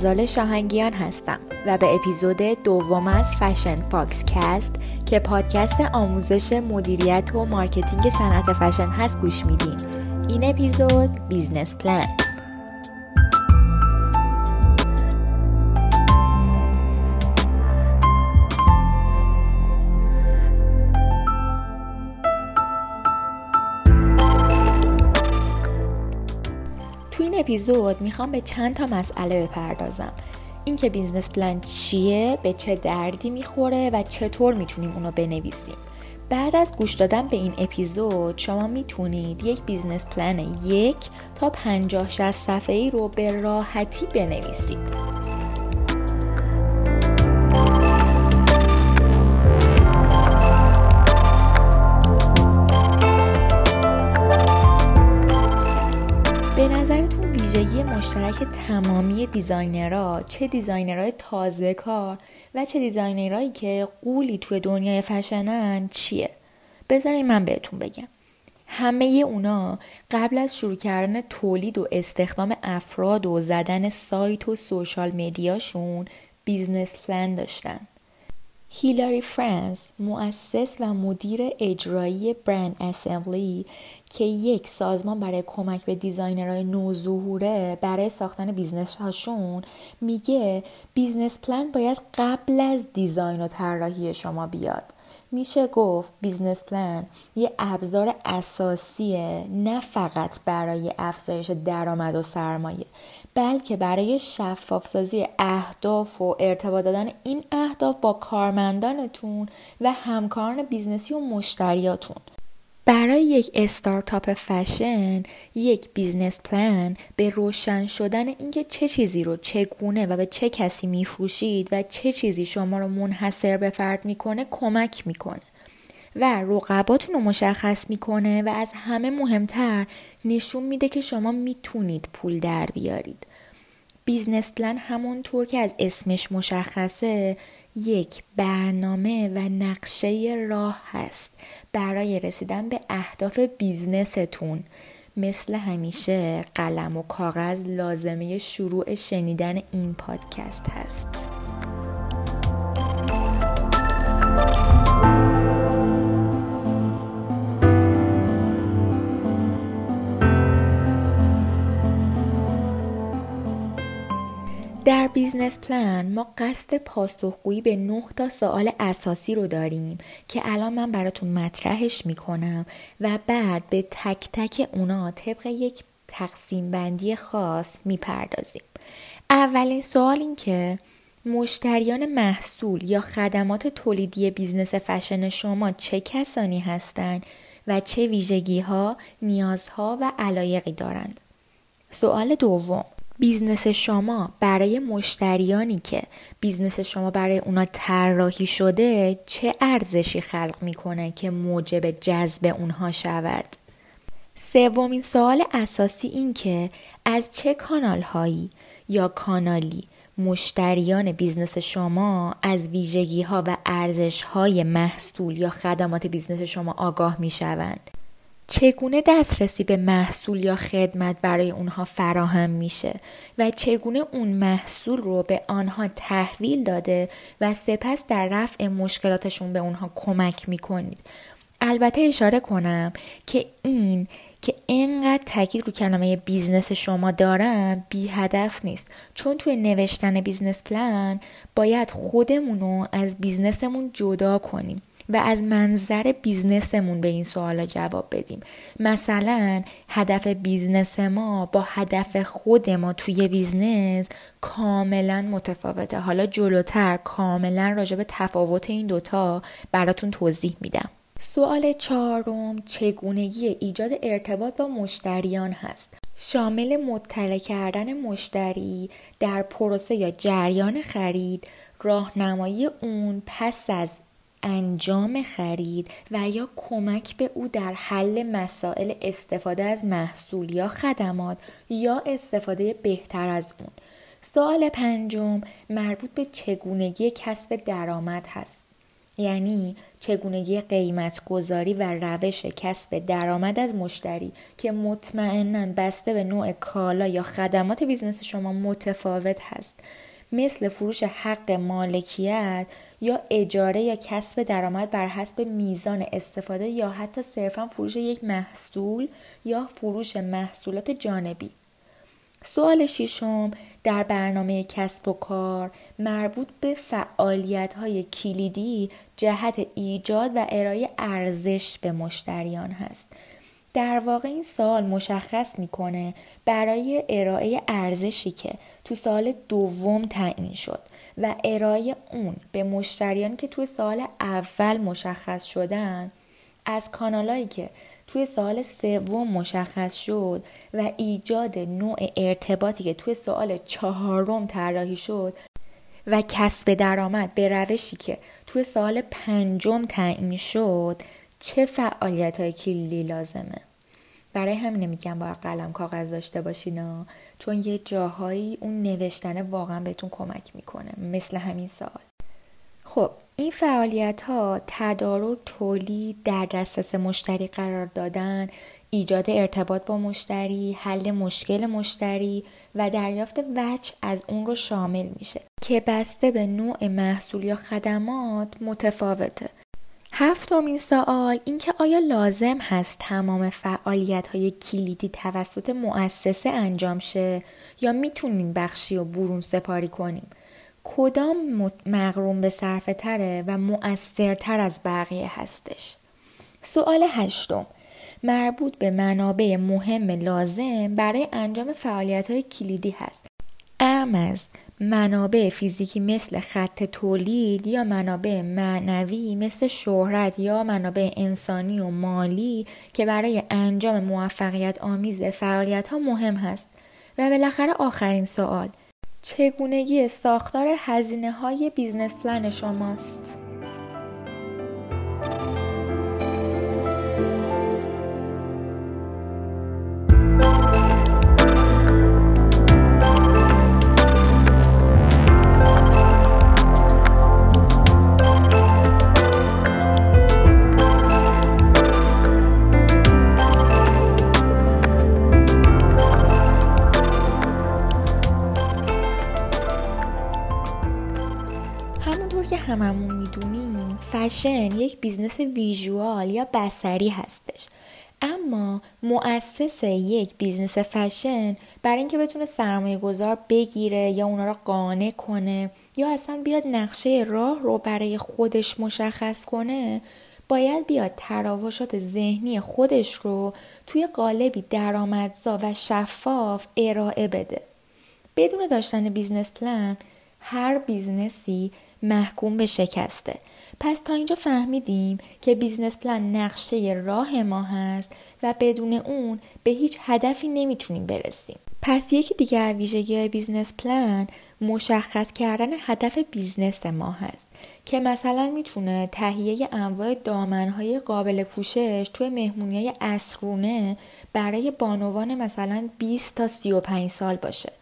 غزال شاهنگیان هستم و به اپیزود دوم از فشن فاکس کست که پادکست آموزش مدیریت و marketing صنعت فشن هست گوش میدین. این اپیزود business plan اپیزود می‌خوام به چند تا مسئله بپردازم. اینکه business plan چیه به چه دردی می‌خوره و چطور می‌تونیم اونو بنویسیم. بعد از گوش دادن به این اپیزود شما می‌تونید یک business plan یک تا پنجاه شست صفحه ای رو به راحتی بنویسید. ویژگی مشترک تمامی designer ها چه designer های تازه کار و چه designer هایی که غولی توی دنیای فشنن چیه؟ بذارین من بهتون بگم. همه اونا قبل از شروع کردن تولید و استخدام افراد و زدن سایت و social media شون business plan داشتن. هیلاری فرانس مؤسس و مدیر اجرایی Brand Assembly که یک سازمان برای کمک به designer های نوظهوره برای ساختن business هاشون میگه business plan باید قبل از design و طراحی شما بیاد. میشه گفت business plan یه ابزار اساسیه نه فقط برای افزایش درآمد و سرمایه. بلکه برای شفاف سازی اهداف و ارتباط دادن این اهداف با کارمندانتون و همکاران business ی و مشتریاتون. برای یک استارتاپ فشن یک business plan به روشن شدن اینکه چه چیزی رو چگونه و به چه کسی میفروشید و چه چیزی شما رو منحصر به فرد می‌کنه کمک می‌کنه و رقباتون رو مشخص می‌کنه و از همه مهمتر نشون میده که شما می‌تونید پول در بیارید. business plan همونطور که از اسمش مشخصه یک برنامه و نقشه راه هست برای رسیدن به اهداف بیزنستون. مثل همیشه قلم و کاغذ لازمه شروع شنیدن این پادکست هست. در business plan ما قصد پاسخگویی به 9 تا سوال اساسی رو داریم که الان من براتون مطرحش می‌کنم و بعد به تک تک اونا طبق یک تقسیم بندی خاص می‌پردازیم اولین سوال این که مشتریان محصول یا خدمات تولیدی business fashion شما چه کسانی هستند و چه ویژگی ها، نیازها و علایقی دارند؟ سوال دوم business شما برای مشتریانی که business شما برای اونا طراحی شده چه ارزشی خلق می‌کنه که موجب جذب اونها شود؟ سومین سوال اساسی این که از چه کانال هایی یا کانالی مشتریان business شما از ویژگی ها و ارزش های محصول یا خدمات business شما آگاه می شوند چگونه دسترسی به محصول یا خدمت برای اونها فراهم میشه و چگونه اون محصول رو به آنها تحویل داده و سپس در رفع مشکلاتشون به اونها کمک می‌کنید؟ البته اشاره کنم که این که اینقدر تاکید رو کلمه business شما دارم بی هدف نیست. چون توی نوشتن business plan باید خودمون از business مون جدا کنیم. و از منظر business مون به این سوالا جواب بدیم. مثلا هدف business ما با هدف خود ما توی business کاملا متفاوته. حالا جلوتر کاملا راجع به تفاوت این دوتا براتون توضیح میدم. سوال چهارم چگونگی ایجاد ارتباط با مشتریان هست؟ شامل مطلع کردن مشتری در پروسه یا جریان خرید راهنمایی اون پس از انجام خرید و یا کمک به او در حل مسائل استفاده از محصول یا خدمات یا استفاده بهتر از اون. سوال پنجم مربوط به چگونگی کسب درآمد هست. یعنی چگونگی قیمت گذاری و روش کسب درآمد از مشتری که مطمئنا بسته به نوع کالا یا خدمات business شما متفاوت هست. مثل فروش حق مالکیت یا اجاره یا کسب درآمد بر حسب میزان استفاده یا حتی صرفا فروش یک محصول یا فروش محصولات جانبی سوال ششم در برنامه کسب و کار مربوط به فعالیت های کلیدی جهت ایجاد و ارائه ارزش به مشتریان هست. در واقع این سال مشخص می‌کنه برای ارائه ارزشی که تو سال دوم تعیین شد و ارائه اون به مشتریان که توی سال اول مشخص شدن از کانالایی که توی سال سوم مشخص شد و ایجاد نوع ارتباطی که توی سال چهارم طراحی شد و کسب درآمد به روشی که توی سال پنجم تعیین شد چه فعالیت های کلیدی لازمه؟ برای همینه میگم باید قلم کاغذ داشته باشین چون یه جاهایی اون نوشتن واقعا بهتون کمک می‌کنه مثل همین سال خب این فعالیت ها تدارک تولید در دسترس مشتری قرار دادن ایجاد ارتباط با مشتری حل مشکل مشتری و دریافت وجه از اون رو شامل میشه که بسته به نوع محصول یا خدمات متفاوته. هفتمین سوال اینکه آیا لازم هست تمام فعالیت های کلیدی توسط مؤسسه انجام شه یا می‌تونیم بخشی و برون سپاری کنیم؟ کدام مغروم به صرفه تره و مؤثرتر از بقیه هستش؟ سوال هشتم مربوط به منابع مهم لازم برای انجام فعالیت های کلیدی هست. ام از منابع فیزیکی مثل خط تولید یا منابع معنوی مثل شهرت یا منابع انسانی و مالی که برای انجام موفقیت آمیز فعالیت ها مهم هست و بالاخره آخرین سوال چگونگی ساختار هزینه های business plan شماست؟ فشن یک business visual یا بصری هستش. اما مؤسس یک business fashion برای اینکه بتونه سرمایه گذار بگیره یا اونا رو قانع کنه یا اصلا بیاد نقشه راه رو برای خودش مشخص کنه باید بیاد تراوشات ذهنی خودش رو توی قالبی درآمدزا و شفاف ارائه بده. بدون داشتن business plan هر business ی محکوم به شکسته پس تا اینجا فهمیدیم که business plan نقشه راه ما هست و بدون اون به هیچ هدفی نمی‌تونیم برسیم. پس یکی دیگه ویژگی های business plan مشخص کردن هدف business ما هست که مثلا می‌تونه تهیه انواع دامنهای قابل پوشش توی مهمونی های عصرونه برای بانوان مثلا 20 تا 35 سال باشه.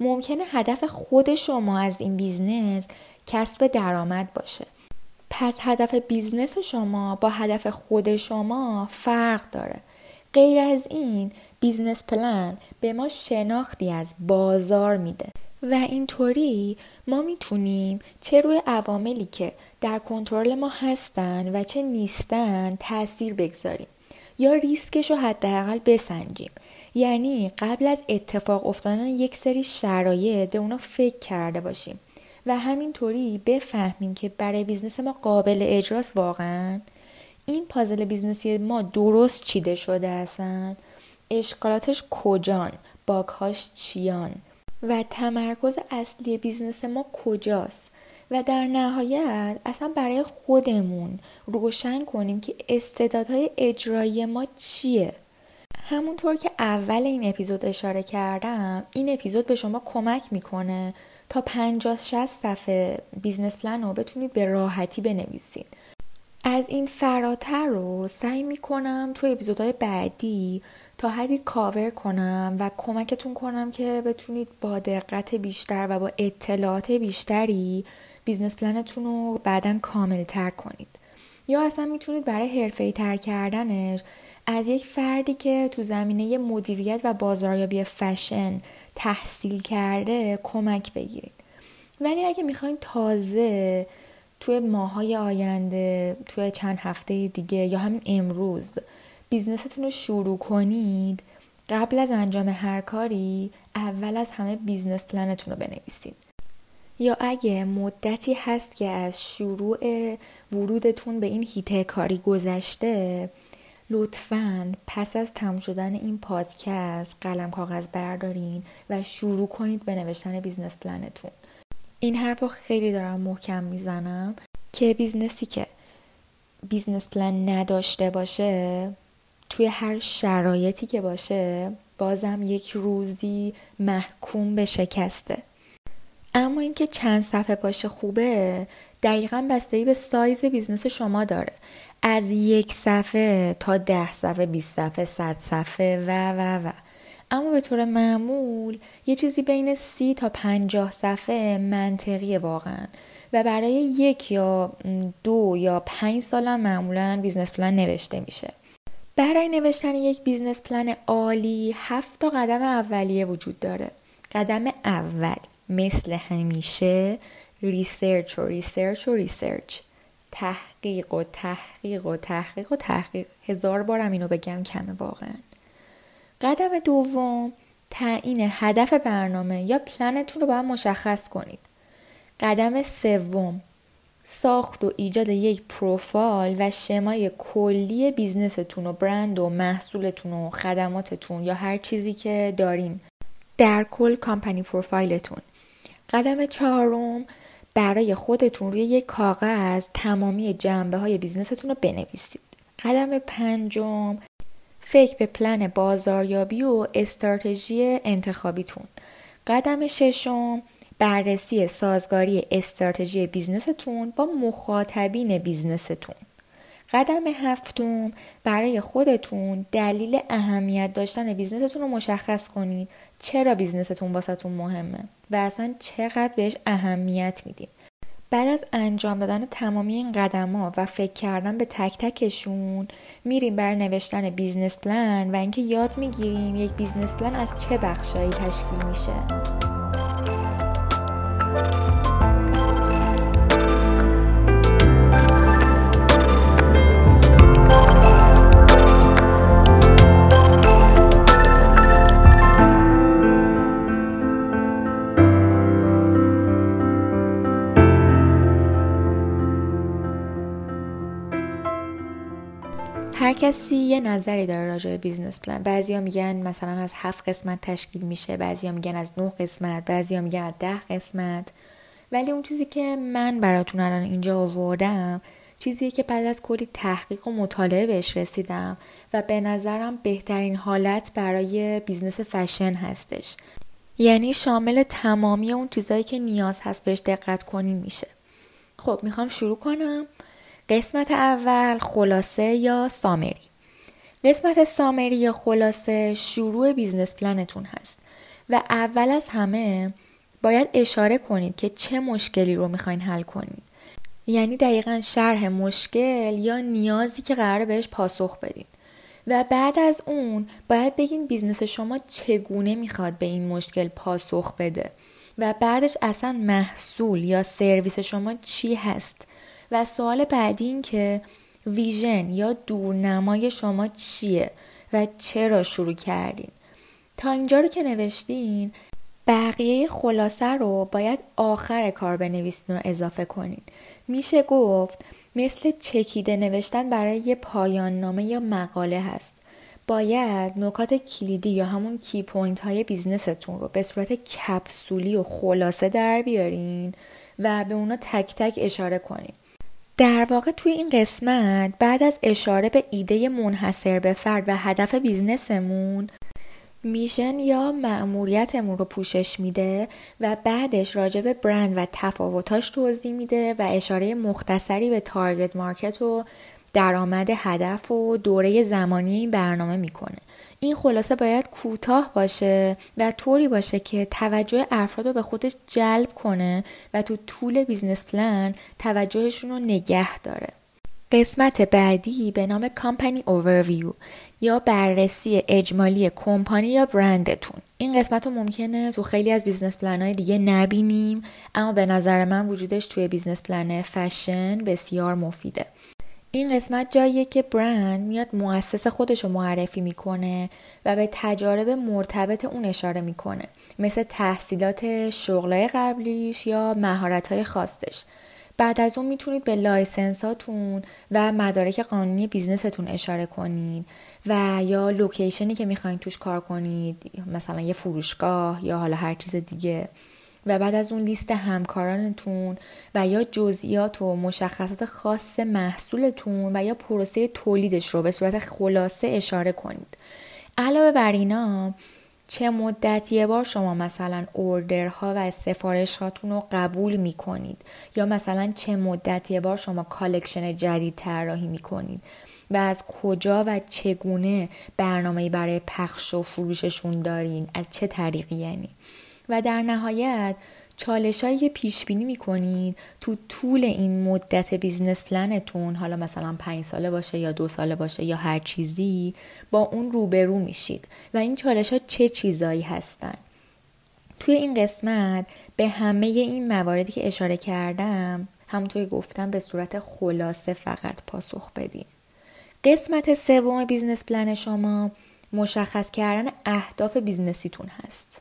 ممکنه هدف خود شما از این business کسب درآمد باشه. پس هدف business شما با هدف خود شما فرق داره. غیر از این business plan به ما شناختی از بازار میده. و اینطوری ما می‌تونیم چه روی عواملی که در کنترل ما هستن و چه نیستن تاثیر بگذاریم. یا ریسکش رو حداقل بسنجیم. یعنی قبل از اتفاق افتادن یک سری شرایط به اونا فکر کرده باشیم. و همینطوری بفهمیم که برای business ما قابل اجراست واقعا این پازل business ی ما درست چیده شده هستن اشکالاتش کجان؟ bug هاش چیان؟ و تمرکز اصلی business ما کجاست؟ و در نهایت اصلا برای خودمون روشن کنیم که استعدادهای اجرایی ما چیه؟ همونطور که اول این اپیزود اشاره کردم این اپیزود به شما کمک می‌کنه تا 50 60 صفحه business plan رو بتونید به راحتی بنویسید از این فراتر رو سعی می‌کنم تو اپیزودهای بعدی تا حدی کاور کنم و کمکتون کنم که بتونید با دقت بیشتر و با اطلاعات بیشتری business plan تون رو بعدا کامل تر کنید. یا اصلا می‌تونید برای حرفه‌ای تر کردنش از یک فردی که تو زمینه مدیریت و بازاریابی فشن تحصیل کرده کمک بگیرید. ولی اگه می‌خواین تازه توی ماهای آینده توی چند هفته دیگه یا همین امروز business تون رو شروع کنید قبل از انجام هر کاری اول از همه business plan تون رو بنویسید. یا اگه مدتی هست که از شروع ورودتون به این حیطه کاری گذشته لطفا پس از تموم شدن این پادکست قلم کاغذ بردارین و شروع کنید به نوشتن business plan تون. این حرف رو خیلی دارم محکم می‌زنم که business ی که business plan نداشته باشه توی هر شرایطی که باشه بازم یک روزی محکوم به شکسته. اما اینکه چند صفحه باشه خوبه دقیقا بستگی به سایز business شما داره. از یک صفحه تا ده صفحه 20 صفحه صد صفحه و و و. اما به طور معمول یه چیزی بین سی تا پنجاه صفحه منطقیه واقعا. و برای یک یا دو یا پنج سال معمولا business plan نوشته میشه. برای نوشتن یک business plan عالی هفت تا قدم اولیه وجود داره. قدم اول. مثل همیشه research و research و research تحقیق و تحقیق و تحقیق و تحقیق. هزار بارم اینو بگم کمه واقعا. قدم دوم تعیین هدف برنامه یا پلنتون رو باید مشخص کنید. قدم سوم ساخت و ایجاد یک پروفایل و شمای کلی business تون و برند و محصولتون و خدماتتون یا هر چیزی که دارین. در کل company profile تون. قدم چهارم برای خودتون روی یک کاغذ تمامی جنبه های business تون رو بنویسید. قدم پنجم فکر به پلن بازاریابی و استراتژی انتخابیتون. قدم ششم بررسی سازگاری استراتژی business تون با مخاطبین business تون. قدم هفتم برای خودتون دلیل اهمیت داشتن business تون رو مشخص کنید. چرا business تون واسهتون مهمه و اصلا چقدر بهش اهمیت میدین؟ بعد از انجام دادن تمامی این قدم ها و فکر کردن به تک تکشون میریم سر نوشتن business plan و اینکه یاد می‌گیریم یک business plan از چه بخشایی تشکیل میشه. هر کسی یه نظری داره راجع به business plan. بعضیا میگن مثلا از هفت قسمت تشکیل میشه بعضیا میگن از نه قسمت بعضیا میگن از ده قسمت. ولی اون چیزی که من براتون الان اینجا آوردم چیزیه که بعد از کلی تحقیق و مطالعه بهش رسیدم و به نظرم بهترین حالت برای business fashion هستش. یعنی شامل تمامی اون چیزهایی که نیاز هست بهش دقت کنین میشه. خب می‌خوام شروع کنم. قسمت اول خلاصه یا summary؟ قسمت summary یا خلاصه شروع business plan تون هست و اول از همه باید اشاره کنید که چه مشکلی رو می‌خواین حل کنید. یعنی دقیقا شرح مشکل یا نیازی که قرار بهش پاسخ بدید. و بعد از اون باید بگین business شما چگونه می‌خواد به این مشکل پاسخ بده و بعدش اصلا محصول یا سرویس شما چی هست. و سوال بعدی این که vision یا دورنمای شما چیه و چرا شروع کردین؟ تا اینجا رو که نوشتین بقیه خلاصه رو باید آخر کار بنویسین و اضافه کنین. میشه گفت مثل چکیده نوشتن برای یه پایان نامه یا مقاله هست. باید نکات کلیدی یا همون key point های business تون رو به صورت کپسولی و خلاصه در بیارین و به اونا تک تک اشاره کنین. در واقع توی این قسمت بعد از اشاره به ایده منحصر به فرد و هدف بیزنسمون میشن یا مأموریتمون رو پوشش میده و بعدش راجع به برند و تفاوتاش توضیح میده و اشاره مختصری به تارگت مارکت و درآمد هدف و دوره زمانی این برنامه می‌کنه. این خلاصه باید کوتاه باشه و طوری باشه که توجه افراد رو به خودش جلب کنه و تو طول business plan توجهشون رو نگه داره. قسمت بعدی به نام company overview یا بررسی اجمالی کمپانی یا برندتون. این قسمت رو ممکنه تو خیلی از business plan های دیگه نبینیم اما به نظر من وجودش توی business plan fashion بسیار مفیده. این قسمت جاییه که برند میاد مؤسس خودش رو معرفی می‌کنه و به تجارب مرتبط اون اشاره می‌کنه. مثل تحصیلات شغلای قبلیش یا مهارت خاصش. بعد از اون می‌تونید به license اتون و مدارک قانونی business تون اشاره کنید و یا location ی که می‌خواین توش کار کنید مثلا یه فروشگاه یا حالا هر چیز دیگه. و بعد از اون لیست همکارانتون و یا جزئیات و مشخصات خاص محصولتون و یا پروسه تولیدش رو به صورت خلاصه اشاره کنید. علاوه بر اینا چه مدت یه بار شما مثلا order ها و سفارش هاتون رو قبول می کنید یا مثلا چه مدت یه بار شما collection جدید طراحی می کنید و از کجا و چگونه برنامه برای پخش و فروششون دارین؟ از چه طریقی یعنی؟ و در نهایت چالش هایی که پیش بینی می‌کنید تو طول این مدت business plan تون حالا مثلا پنج ساله باشه یا دو ساله باشه یا هر چیزی با اون روبرو میشید. و این چالش ها چه چیزایی هستن؟ توی این قسمت به همه این مواردی که اشاره کردم همونطور گفتم به صورت خلاصه فقط پاسخ بدین. قسمت سوم business plan شما مشخص کردن اهداف business یتون هست.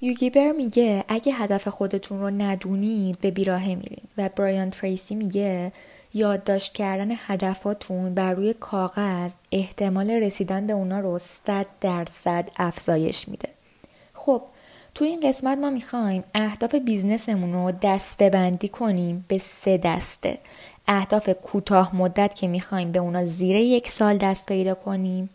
یوگی برا میگه اگه هدف خودتون رو ندونید به بیراهه میرین. و برایان تریسی میگه یادداشت کردن هدفاتون بر روی کاغذ احتمال رسیدن به اونا رو صد درصد افزایش میده. خب تو این قسمت ما می‌خوایم اهداف بیزنسمون رو دسته بندی کنیم به سه دسته. اهداف کوتاه مدت که می‌خوایم به اونا زیر یک سال دست پیدا کنیم.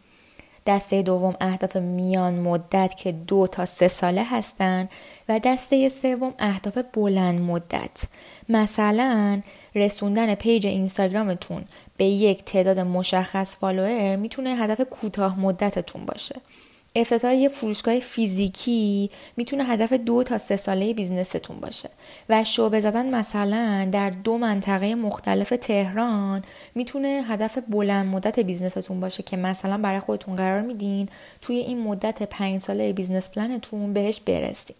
دسته دوم اهداف میان مدت که دو تا سه ساله هستن و دسته سوم اهداف بلند مدت. مثلا رسوندن page اینستاگرامتون به یک تعداد مشخص follower می‌تونه هدف کوتاه مدتتون باشه. افتتاح یه فروشگاه فیزیکی می‌تونه هدف دو تا سه ساله business تون باشه. و شعبه زدن مثلا در دو منطقه مختلف تهران می‌تونه هدف بلند مدت business تون باشه که مثلا برای خودتون قرار میدین توی این مدت پنج ساله business plan تون بهش برسید.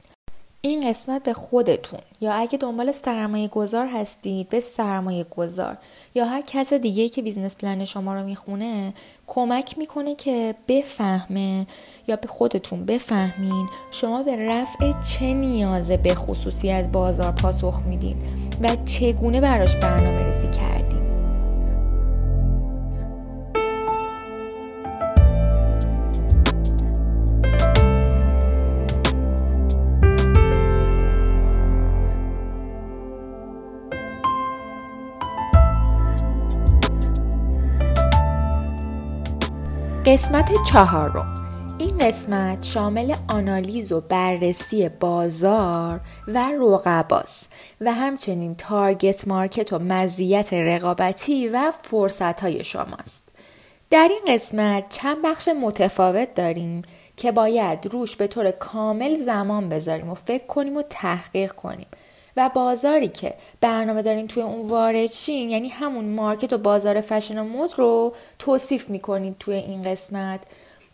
این قسمت به خودتون. یا اگه دنبال سرمایه گذار هستید به سرمایه گذار. یا هر کس دیگه که business plan شما رو می‌خونه کمک می‌کنه که بفهمه یا به خودتون بفهمین شما به رفع چه نیازه به خصوصی از بازار پاسخ میدین و چگونه براش برنامه ریزی کردین. قسمت چهارم این قسمت شامل آنالیز و بررسی بازار و رقباست و همچنین target market و مزیت رقابتی و فرصت های شماست. در این قسمت چند بخش متفاوت داریم که باید روش به طور کامل زمان بذاریم و فکر کنیم و تحقیق کنیم و بازاری که برنامه دارین توی اون وارد شین یعنی همون market و بازار فشن و مد رو توصیف می‌کنید توی این قسمت.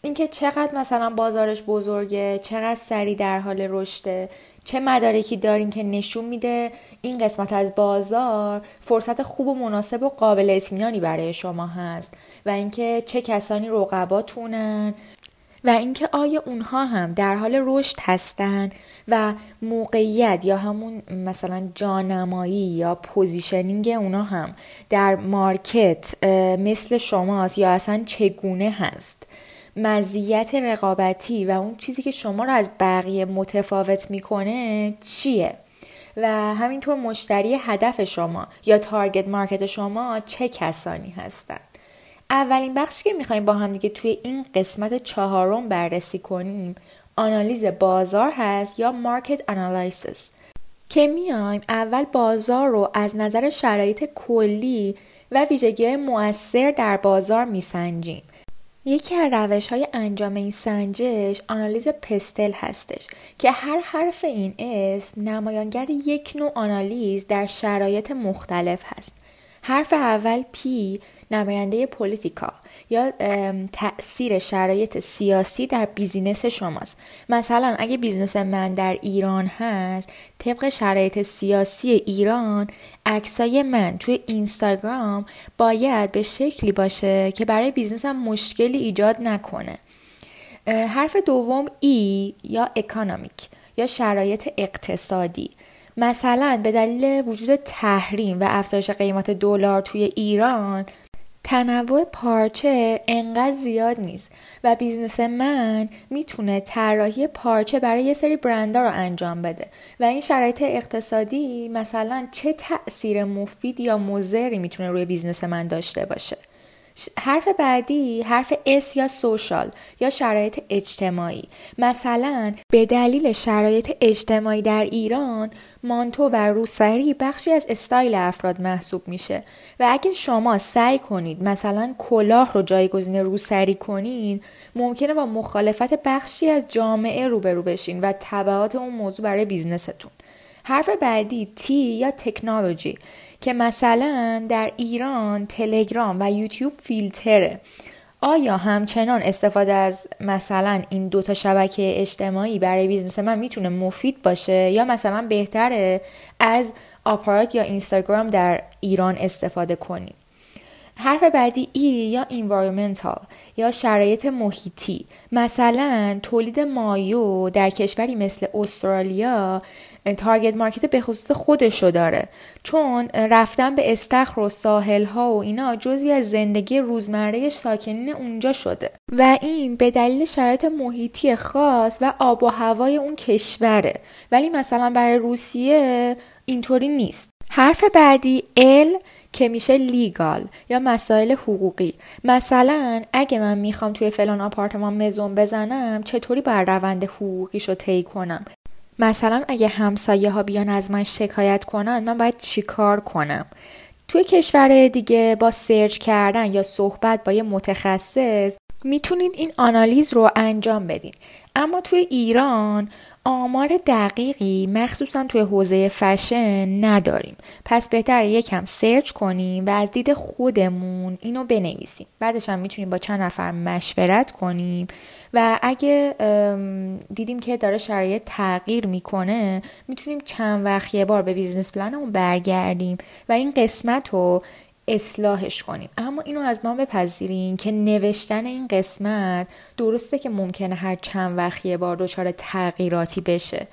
اینکه چقدر مثلا بازارش بزرگه چقدر سریع در حال رشده چه مدارکی دارین که نشون میده این قسمت از بازار فرصت خوب و مناسب و قابل اطمینانی برای شما هست و اینکه چه کسانی رقباتونن و اینکه آیا اونها هم در حال رشد هستن و موقعیت یا همون مثلا جانمایی یا positioning اونا هم در market مثل شماست یا اصلا چگونه هست؟ مزیت رقابتی و اون چیزی که شما رو از بقیه متفاوت می‌کنه چیه؟ و همینطور مشتری هدف شما یا target market شما چه کسانی هستن؟ اولین بخشی که می‌خوایم با هم دیگه توی این قسمت چهارم بررسی کنیم آنالیز بازار هست یا market analysis که میایم اول بازار رو از نظر شرایط کلی و ویژگی مؤثر در بازار میسنجیم یکی از روش های انجام این سنجش آنالیز PESTEL هستش که هر حرف این اسم نمایانگر یک نوع آنالیز در شرایط مختلف هست. حرف اول P نماینده political یا تاثیر شرایط سیاسی در business شماست. مثلا اگه business من در ایران هست طبق شرایط سیاسی ایران عکسای من توی اینستاگرام باید به شکلی باشه که برای business م مشکلی ایجاد نکنه. حرف دوم E یا economic یا شرایط اقتصادی. مثلا به دلیل وجود تحریم و افزایش قیمت دلار توی ایران تنوع پارچه انقدر زیاد نیست و business من می‌تونه طراحی پارچه برای یه سری برندها رو انجام بده. و این شرایط اقتصادی مثلا چه تاثیر مفید یا مضری می‌تونه روی business من داشته باشه؟ حرف بعدی حرف S یا social یا شرایط اجتماعی. مثلا به دلیل شرایط اجتماعی در ایران مانتو و روسری بخشی از استایل افراد محسوب میشه و اگه شما سعی کنید مثلا کلاه رو جایگزین روسری کنین ممکنه با مخالفت بخشی از جامعه روبرو بشین و تبعات اون موضوع برای business تون. حرف بعدی T یا تکنولوژی که مثلا در ایران تلگرام و یوتیوب فیلتره. آیا همچنان استفاده از مثلا این دوتا شبکه اجتماعی برای business من می‌تونه مفید باشه؟ یا مثلا بهتره از آپارات یا اینستاگرام در ایران استفاده کنیم؟ حرف بعدی ای یا environmental یا شرایط محیطی. مثلا تولید مایو در کشوری مثل استرالیا تارگت مارکت به خصوص خودشو داره. چون رفتن به استخر و ساحل ها و اینا جزی از زندگی روزمره ساکنین اونجا شده. و این به دلیل شرایط محیطی خاص و آب و هوای اون کشوره. ولی مثلا برای روسیه اینطوری نیست. حرف بعدی ال که میشه لیگال یا مسائل حقوقی. مثلا اگه من می‌خوام توی فلان آپارتمان مزون بزنم چطوری بر روند حقوقیشو طی کنم؟ مثلا اگه همسایه ها بیان از من شکایت کنن من باید چیکار کنم؟ توی کشور دیگه با سرچ کردن یا صحبت با یه متخصص می‌تونید این آنالیز رو انجام بدین. اما توی ایران آمار دقیقی مخصوصا توی حوزه فشن نداریم. پس بهتر یکم search کنیم و از دید خودمون اینو بنویسیم. بعدش هم می‌تونیم با چند نفر مشورت کنیم. و اگه دیدیم که داره شرایط تغییر می‌کنه می‌تونیم چند وقت یه بار به business plan مون برگردیم و این قسمت رو اصلاحش کنیم. اما اینو از ما بپذیریم که نوشتن این قسمت درسته که ممکنه هر چند وقت یه بار دچار تغییراتی بشه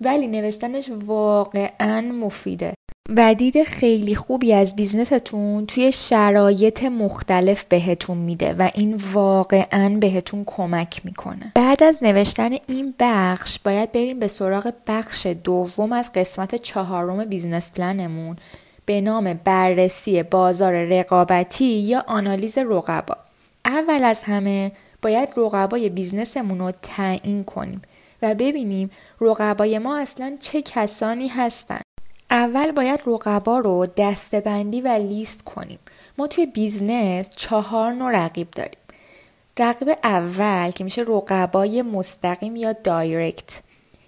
ولی نوشتنش واقعا مفیده. و دید خیلی خوبی از business تون توی شرایط مختلف بهتون میده و این واقعا بهتون کمک می‌کنه. بعد از نوشتن این بخش باید بریم به سراغ بخش دوم از قسمت چهارم business plan مون به نام بررسی بازار رقابتی یا آنالیز رقبا. اول از همه باید رقبای business مون رو تعیین کنیم و ببینیم رقبای ما اصلا چه کسانی هستند اول باید رقبا رو دسته‌بندی و لیست کنیم. ما توی business چهار نوع رقیب داریم. رقیب اول که میشه رقبای مستقیم یا direct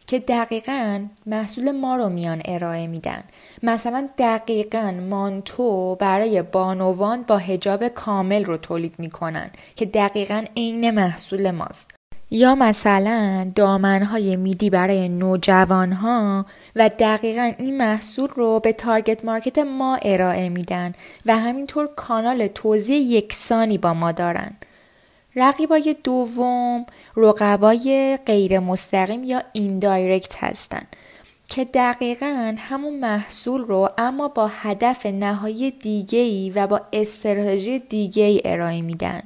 که دقیقا محصول ما رو میان ارائه میدن. مثلا دقیقا مانتو برای بانوان با حجاب کامل رو تولید می‌کنن که دقیقا عین محصول ماست. یا مثلا دامنهای midi برای نوجوانها و دقیقا این محصول رو به target market ما ارائه میدن و همینطور کانال توزیع یکسانی با ما دارن. رقیبای دوم رقبای غیر مستقیم یا indirect هستن که دقیقا همون محصول رو اما با هدف نهایی دیگهی و با استراتژی دیگه ارائه میدن.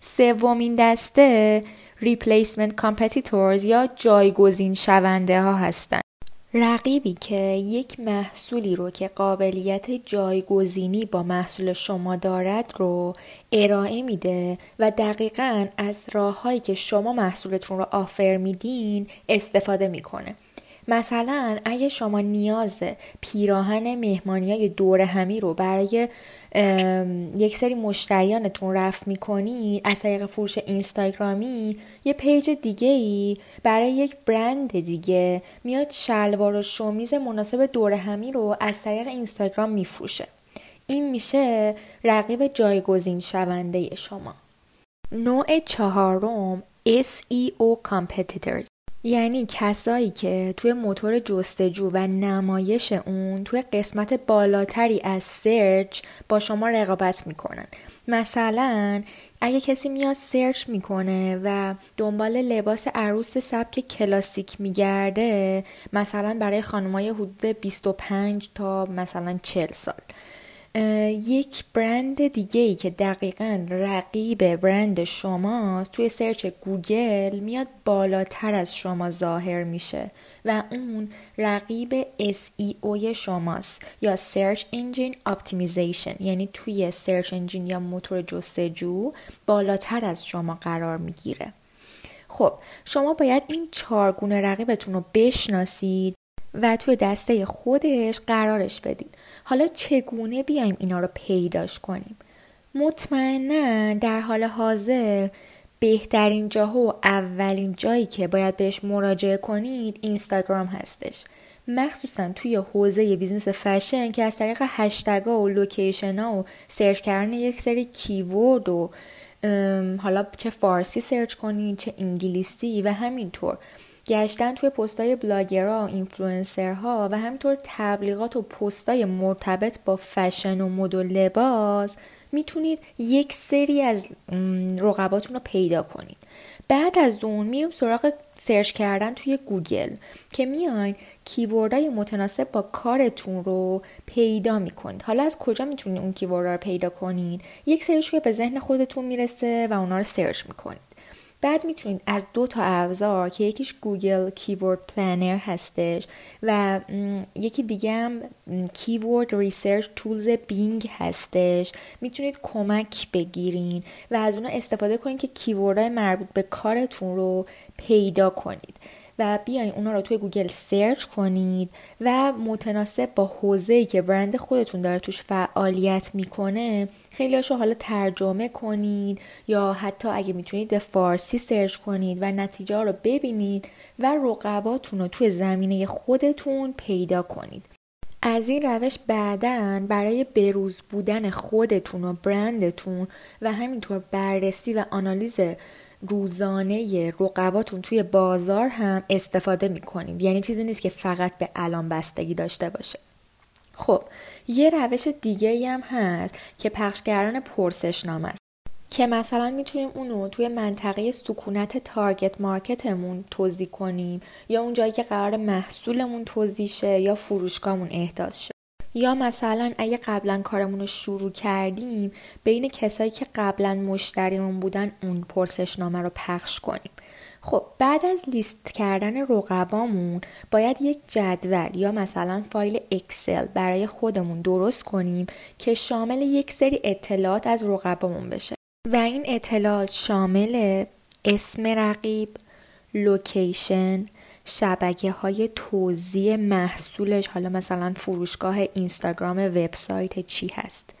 سومین دسته Replacement Competitors یا جایگزین شونده ها هستند. رقیبی که یک محصولی رو که قابلیت جایگزینی با محصول شما دارد رو ارائه میده و دقیقا از راههایی که شما محصولتون رو آفر میدین استفاده می‌کنه مثلا اگه شما نیاز پیراهن مهمانی های دور همی رو برای یک سری مشتریانتون رفت می‌کنید از طریق فروش اینستاگرامی یه page دیگه ای برای یک برند دیگه میاد شلوار و شومیز مناسب دور همی رو از طریق اینستاگرام میفروشه. این میشه رقیب جایگزین شونده شما. نوع چهارم SEO Competitors. یعنی کسایی که توی موتور جستجو و نمایش اون توی قسمت بالاتری از سرچ با شما رقابت می‌کنن. مثلا اگه کسی میاد search می‌کنه و دنبال لباس عروس سبک کلاسیک میگرده مثلا برای خانمای حدود 25 تا مثلا 40 سال. یک برند دیگه ای که دقیقا رقیب برند شماست توی search گوگل میاد بالاتر از شما ظاهر میشه و اون رقیب SEO شماست یا Search Engine Optimization. یعنی توی سرچ انجین یا موتور جستجو بالاتر از شما قرار می‌گیره. خب شما باید این چارگونه رقیبتون رو بشناسید و توی دسته خودش قرارش بدید حالا چگونه بیایم اینا رو پیداش کنیم؟ مطمئنا در حال حاضر بهترین جاها و اولین جایی که باید بهش مراجعه کنید اینستاگرام هستش. مخصوصا توی حوزه business fashion که از طریق hashtag ا و location ها و search کردن یک سری keyword و حالا چه فارسی search کنید چه انگلیسی و همینطور. گشتن توی پستای blogger ها، influencer ها و همینطور تبلیغات و پستای مرتبط با فشن و مد و لباس می‌تونید یک سری از رقباتون رو پیدا کنید. بعد از اون میریم سراغ search کردن توی گوگل که میاین keyword های متناسب با کارتون رو پیدا می‌کنید. حالا از کجا می‌تونید اون keyword ها رو پیدا کنید؟ یک سریش که به ذهن خودتون می‌رسه و اونا رو search می‌کنید. بعد می‌تونید از دو تا ابزار که یکیش Google Keyword Planner هستش و یکی دیگه هم keyword research tools بینگ هستش. می‌تونید کمک بگیرین و از اونا استفاده کنید که keyword های مربوط به کارتون رو پیدا کنید و بیاین اونا رو توی گوگل search کنید و متناسب با حوزه‌ای که برند خودتون داره توش فعالیت می‌کنه خیلی هاشو حالا ترجمه کنید یا حتی اگه می‌تونید به فارسی search کنید و نتیجه رو ببینید و رقباتون رو توی زمینه خودتون پیدا کنید. از این روش بعدا برای بروز بودن خودتون و برندتون و همینطور بررسی و آنالیز روزانه رقباتون توی بازار هم استفاده می‌کنید. یعنی چیزی نیست که فقط به الان بستگی داشته باشه. خب یه روش دیگه هم هست که پخشگران پرسشنامه است. که مثلا می‌تونیم اونو توی منطقه سکونت تارگت مارکتمون توضیح کنیم یا اون جایی که قرار محصولمون توضیح شه یا فروشگاهمون احداث شه. یا مثلا اگه قبلا کارمون رو شروع کردیم بین کسایی که قبلا مشتریمون بودن اون پرسشنامه رو پخش کنیم. خب بعد از لیست کردن رقبامون باید یک جدول یا مثلا فایل اکسل برای خودمون درست کنیم که شامل یک سری اطلاعات از رقبامون بشه. و این اطلاعات شامل اسم رقیب، location، شبکه های توزیع محصولش حالا مثلا فروشگاه اینستاگرام وبسایت چی هست.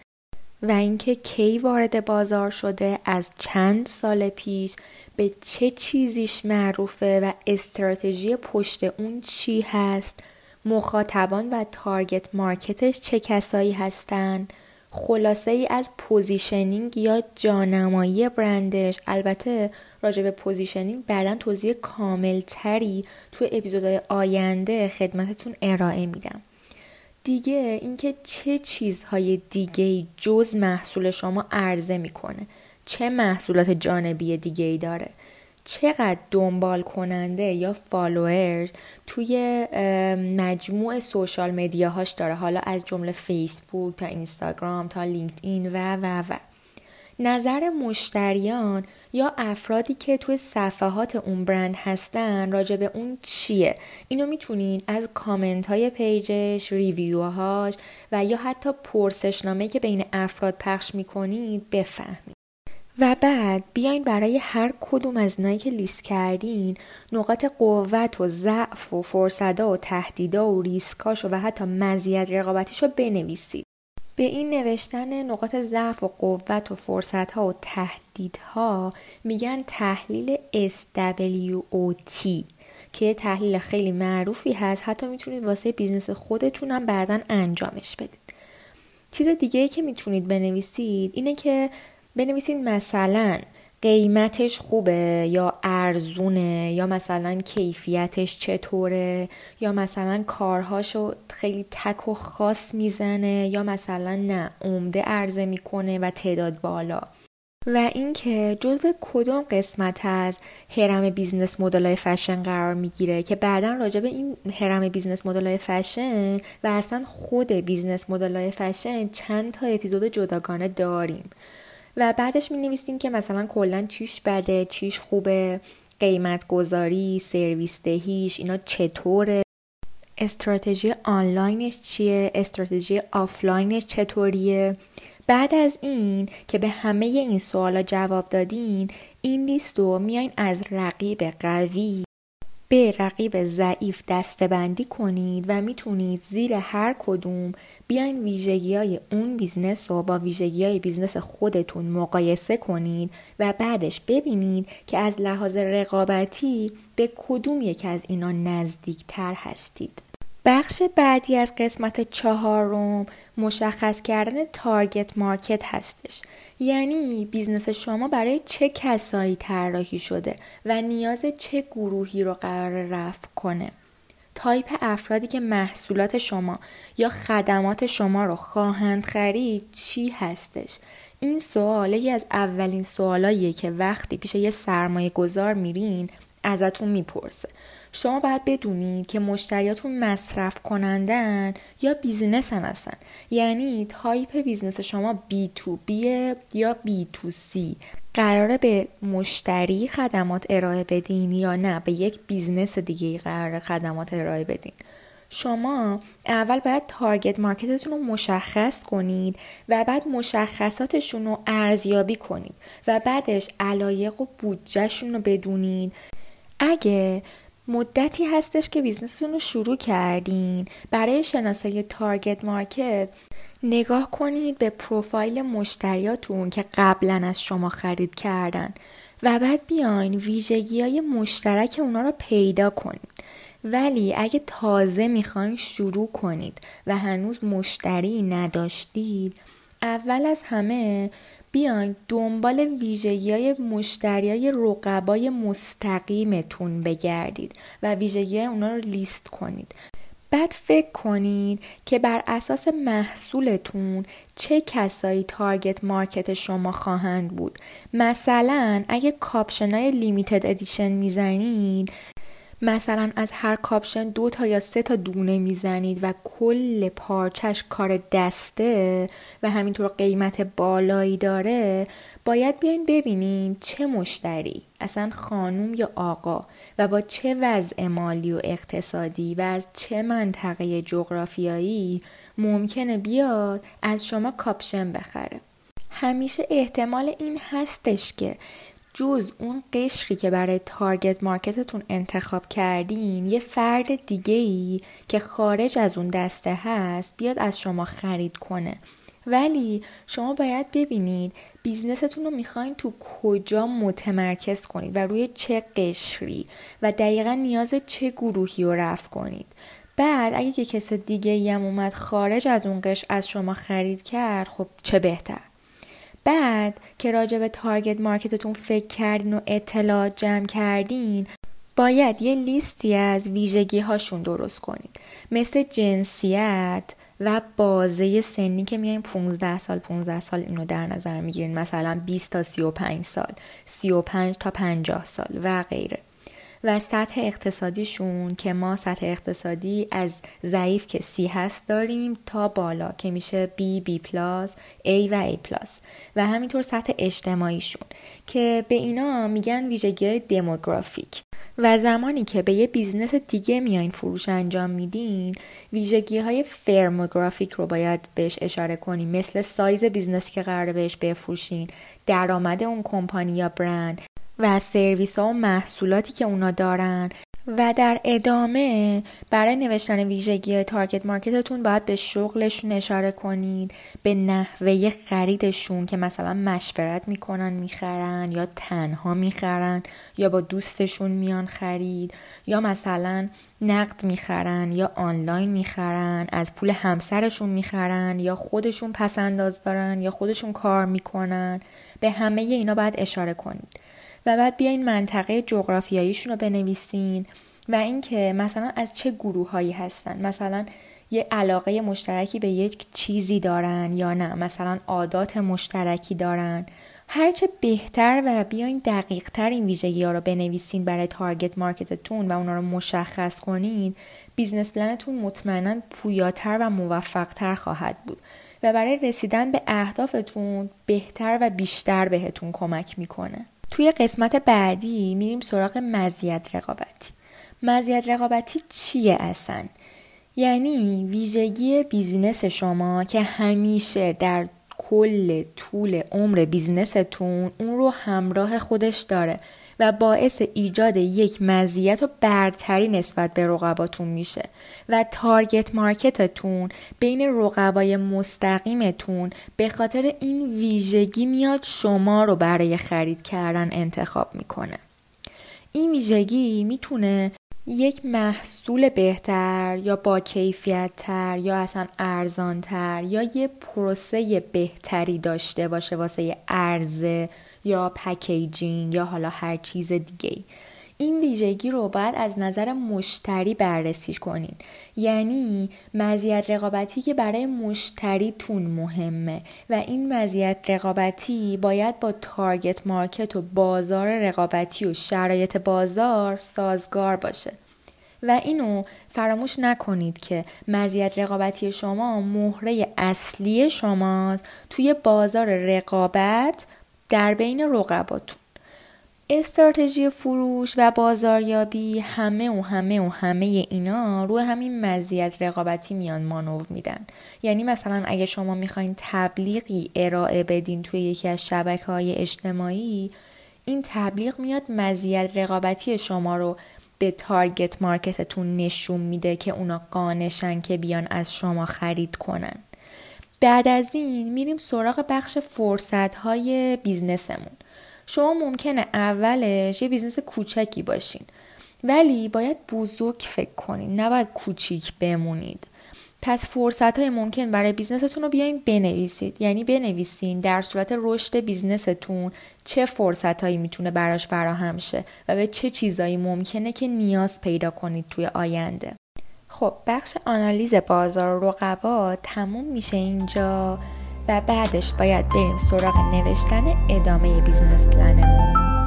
و اینکه کی وارد بازار شده از چند سال پیش به چه چیزیش معروفه و استراتژی پشت اون چی هست مخاطبان و target market ش چه کسایی هستن خلاصه ای از positioning یا جانمایی برندش. البته راجع به positioning بعدا توضیح کامل تری توی اپیزودهای آینده خدمتتون ارائه میدم. دیگه اینکه چه چیزهای دیگه جز محصول شما عرضه می‌کنه. چه محصولات جانبی دیگه ای داره. چقدر دنبال کننده یا followers توی مجموع social media هاش داره. حالا از جمله فیسبوک تا اینستاگرام تا لینکدین و و و. نظر مشتریان یا افرادی که توی صفحات اون برند هستن راجع به اون چیه؟ اینو می‌تونید از کامنت های page ش review هاش و یا حتی پرسشنامه که بین افراد پخش می‌کنید بفهمید. و بعد بیاین برای هر کدوم از اینایی که لیست کردین نقاط قوت و ضعف و فرصتا و تهدیدا و ریسکاش و حتی مزیت رقابتیش رو بنویسید. به این نوشتن نقاط ضعف و قوت و فرصت ها و تهدیدها میگن تحلیل SWOT که تحلیل خیلی معروفی هست. حتی می‌تونید واسه business خودتون هم بعدا انجامش بدید. چیز دیگه ای که می‌تونید بنویسید اینه که بنویسید مثلا قیمتش خوبه یا ارزونه یا مثلا کیفیتش چطوره یا مثلا کارهاشو خیلی تک و خاص می‌زنه یا مثلا نه عمده عرضه می‌کنه و تعداد بالا. و اینکه جزو کدوم قسمت از هرم business model fashion قرار می‌گیره که بعدا راجع به این هرم business model fashion و اصلا خود business model fashion چند تا اپیزود جداگانه داریم. و بعدش می نویسیم که مثلا کلا چیش بده چیش خوبه قیمت گذاری سرویس دهیش اینا چطوره؟ استراتژی آنلاینش چیه؟ استراتژی آفلاینش چطوریه؟ بعد از این که به همه این سوالا جواب دادین این لیست رو میاین از رقیب قوی. به رقیب ضعیف دسته‌بندی کنید و می‌تونید زیر هر کدوم بیاین ویژگی های اون business رو با ویژگی های business خودتون مقایسه کنید و بعدش ببینید که از لحاظ رقابتی به کدوم یک از اینا نزدیک تر هستید. بخش بعدی از قسمت چهارم مشخص کردن target market هستش. یعنی business شما برای چه کسایی طراحی شده و نیاز چه گروهی رو قراره رفع کنه. تایپ افرادی که محصولات شما یا خدمات شما رو خواهند خرید چی هستش؟ این سوال یکی از اولین سوالاییه که وقتی پیش یه سرمایه گذار میرین ازتون می‌پرسه. شما باید بدونید که مشتریاتون مصرف کنندن یا business ن هستن. یعنی type business شما B to B یا B to C قراره به مشتری خدمات ارائه بدین یا نه؟ به یک business دیگه قراره خدمات ارائه بدین. شما اول باید target market تون رو مشخص کنید و بعد مشخصاتشون رو ارزیابی کنید و بعدش علایق و بودجهشون رو بدونید. اگه مدتی هستش که business تون رو شروع کردین. برای شناسایی target market نگاه کنید به پروفایل مشتریاتون که قبلا از شما خرید کردن و بعد بیاین ویژگی های مشترک اونا رو پیدا کنید. ولی اگه تازه می‌خواین شروع کنید و هنوز مشتری نداشتید اول از همه بیاین دنبال ویژگی های مشتری های رقبای مستقیمتون بگردید و ویژگی اونا رو لیست کنید. بعد فکر کنید که بر اساس محصولتون چه کسایی target market شما خواهند بود. مثلا اگه کاپشن های limited edition می‌زنید مثلا از هر کاپشن دو تا یا سه تا دونه می‌زنید و کل پارچش کار دسته و همینطور قیمت بالایی داره باید بیاین ببینین چه مشتری اصلا خانوم یا آقا و با چه وضع مالی و اقتصادی و از چه منطقه جغرافیایی ممکنه بیاد از شما کاپشن بخره. همیشه احتمال این هستش که جز اون قشری که برای target market تون انتخاب کردین یه فرد دیگه ای که خارج از اون دسته هست بیاد از شما خرید کنه. ولی شما باید ببینید business تون رو می‌خواین تو کجا متمرکز کنید و روی چه قشری و دقیقا نیاز چه گروهی رو رفع کنید. بعد اگه یه کس دیگه ای هم اومد خارج از اون قشر از شما خرید کرد خب چه بهتر؟ بعد که راجع به تارگت مارکتتون فکر کردین و اطلاعات جمع کردین باید یه لیستی از ویژگی هاشون درست کنید. مثل جنسیت و بازه سنی که میایم 15 سال 15 سال اینو در نظر می‌گیرین. مثلا 20 تا 35 سال 35 تا 50 سال و غیره. و سطح اقتصادیشون که ما سطح اقتصادی از ضعیف که C هست داریم تا بالا که میشه B, B+, A و A+. و همینطور سطح اجتماعیشون که به اینا میگن ویژگی demographic و زمانی که به یه business دیگه میایین فروش انجام میدین ویژگی های firmographic رو باید بهش اشاره کنیم مثل سایز business ی که قراره بهش بفروشین درآمد اون کمپانی یا برند و سرویس ها و محصولاتی که اونا دارن. و در ادامه برای نوشتن ویژگی target market تون باید به شغلشون اشاره کنید به نحوه خریدشون که مثلا مشورت می‌کنن می‌خرن یا تنها می‌خرن یا با دوستشون میان خرید یا مثلا نقد می‌خرن یا آنلاین می‌خرن از پول همسرشون می‌خرن یا خودشون پسنداز دارن یا خودشون کار می‌کنن. به همه اینا باید اشاره کنید. و بعد بیاین منطقه جغرافیاییشون رو بنویسین و اینکه مثلا از چه گروه هایی هستن. مثلا یه علاقه مشترکی به یک چیزی دارن یا نه. مثلا عادات مشترکی دارن. هرچه بهتر و بیاین دقیق تر این ویژگی ها رو بنویسین برای target market تون و اونا رو مشخص کنین business plan تون مطمئنا پویاتر و موفقتر خواهد بود و برای رسیدن به اهدافتون بهتر و بیشتر بهتون کمک می‌کنه. توی قسمت بعدی میریم سراغ مزیت رقابتی مزیت رقابتی چیه اصلا؟ یعنی ویژگی business شما که همیشه در کل طول عمر business تون اون رو همراه خودش داره و باعث ایجاد یک مزیت و برتری نسبت به رقباتون میشه و target market تون بین رقبای مستقیمتون به خاطر این ویژگی میاد شما رو برای خرید کردن انتخاب می‌کنه. این ویژگی می‌تونه یک محصول بهتر یا با کیفیت تر یا اصلا ارزان تر یا یه پروسه بهتری داشته باشه واسه عرضه یا packaging یا حالا هر چیز دیگه این ویژگی رو باید از نظر مشتری بررسی کنین. یعنی مزیت رقابتی که برای مشتریتون مهمه و این مزیت رقابتی باید با target market و بازار رقابتی و شرایط بازار سازگار باشه. و اینو فراموش نکنید که مزیت رقابتی شما مهره اصلی شماست. توی بازار رقابت در بین رقباتون. استراتژی فروش و بازاریابی همه و همه و همه اینا روی همین مزیت رقابتی میان مانور میدن. یعنی مثلا اگه شما می‌خواین تبلیغی ارائه بدین توی یکی از شبکه های اجتماعی این تبلیغ میاد مزیت رقابتی شما رو به target market تون نشون میده که اونا قانع شن که بیان از شما خرید کنن. بعد از این میریم سراغ بخش فرصت های business مون. شما ممکنه اولش یه business کوچکی باشین ولی باید بزرگ فکر کنین نباید کوچیک بمونید. پس فرصت های ممکن برای business تون رو بیاین بنویسید. یعنی بنویسین در صورت رشد business تون چه فرصت هایی می‌تونه براش فراهم شه و به چه چیزایی ممکنه که نیاز پیدا کنید توی آینده. خب بخش آنالیز بازار و رقبا تموم میشه اینجا و بعدش باید بریم سراغ نوشتن ادامه business plan مون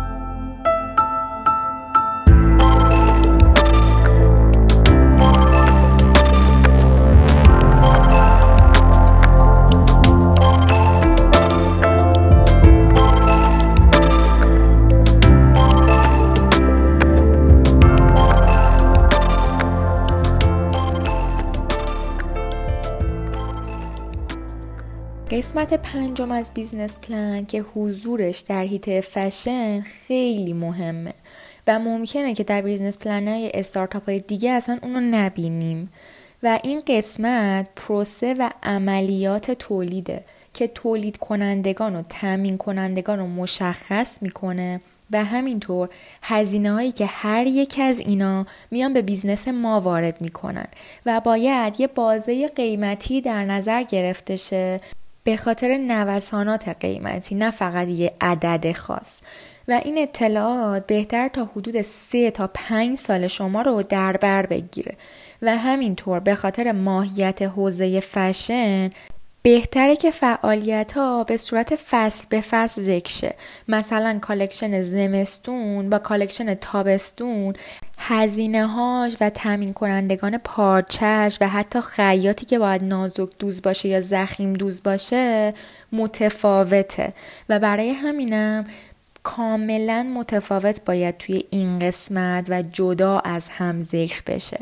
قسمت پنجم از business plan که حضورش در هیته فشن خیلی مهمه و ممکنه که در business plan های استارتاپ های دیگه اصلا اونو نبینیم. و این قسمت پروسه و عملیات تولیده که تولید کنندگان و تامین کنندگان رو مشخص می‌کنه و همینطور هزینه هایی که هر یک از اینا میان به business ما وارد می‌کنن و باید یه بازه قیمتی در نظر گرفته شه. به خاطر نوسانات قیمتی نه فقط یه عدد خاص. و این اطلاعات بهتر تا حدود 3 تا 5 سال شما رو در بر بگیره. و همینطور به خاطر ماهیت حوزه فشن بهتره که فعالیت ها به صورت فصل به فصل ذکر شه. مثلا collection زمستون با collection تابستون. هزینه هاش و تامین کنندگان پارچش و حتی خیاطی که باید نازک دوز باشه یا زخیم دوز باشه متفاوته. و برای همینم کاملا متفاوت باید توی این قسمت و جدا از هم ذکر بشه.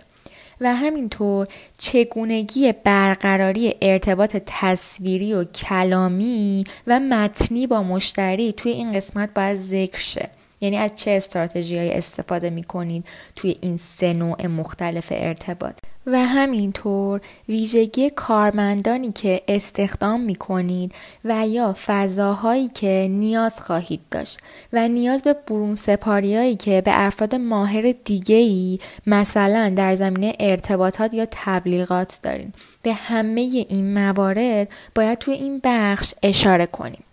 و همینطور چگونگی برقراری ارتباط تصویری و کلامی و متنی با مشتری توی این قسمت باید ذکر شه. یعنی از چه استراتژی های استفاده می کنید توی این سه نوع مختلف ارتباط؟ و همینطور ویژگی کارمندانی که استخدام می کنید و یا فضاهایی که نیاز خواهید داشت و نیاز به برون سپاری هایی که به افراد ماهر دیگه ای مثلا در زمینه ارتباطات یا تبلیغات دارین. به همه این موارد باید توی این بخش اشاره کنیم.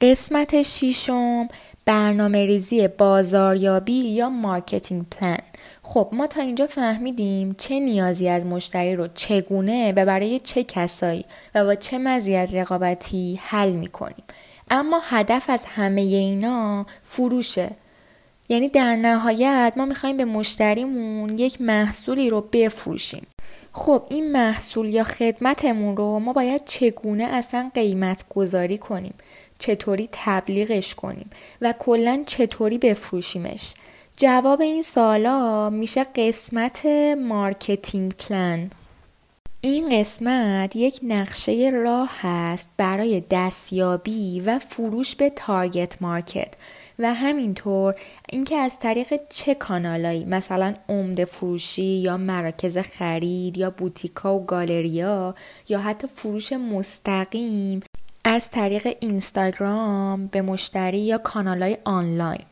قسمت شیشم برنامه ریزی بازاریابی یا marketing plan. خب ما تا اینجا فهمیدیم چه نیازی از مشتری رو چگونه و برای چه کسایی و با چه مزیت رقابتی حل می‌کنیم. اما هدف از همه اینا فروشه. یعنی در نهایت ما می‌خوایم به مشتریمون یک محصولی رو بفروشیم. خب این محصول یا خدمتمون رو ما باید چگونه اصلا قیمت گذاری کنیم؟ چطوری تبلیغش کنیم و کلا چطوری بفروشیمش. جواب این سوالا میشه قسمت marketing plan. این قسمت یک نقشه راه هست برای دستیابی و فروش به target market و همینطور اینکه از طریق چه کانالایی مثلا عمده فروشی یا مراکز خرید یا بوتیکا و گالریا یا حتی فروش مستقیم از طریق اینستاگرام به مشتری یا کانالهای آنلاین.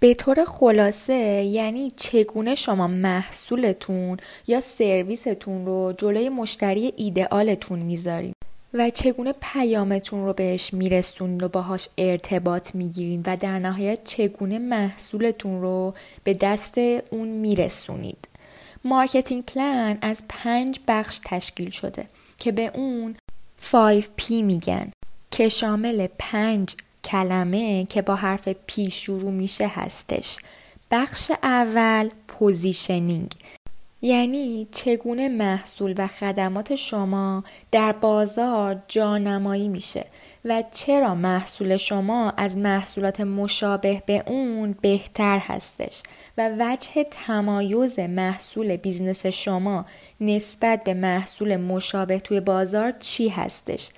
به طور خلاصه یعنی چگونه شما محصولتون یا سرویستون رو جلوی مشتری ایدئالتون می‌ذارید و چگونه پیامتون رو بهش میرسونید و باهاش ارتباط می‌گیرید و در نهایت چگونه محصولتون رو به دست اون میرسونید. marketing plan از پنج بخش تشکیل شده که به اون 5P میگن که شامل پنج کلمه که با حرف P شروع میشه هستش. بخش اول positioning. یعنی چگونه محصول و خدمات شما در بازار جانمایی میشه. و چرا محصول شما از محصولات مشابه به اون بهتر هستش و وجه تمایز محصول business شما نسبت به محصول مشابه توی بازار چی هستش؟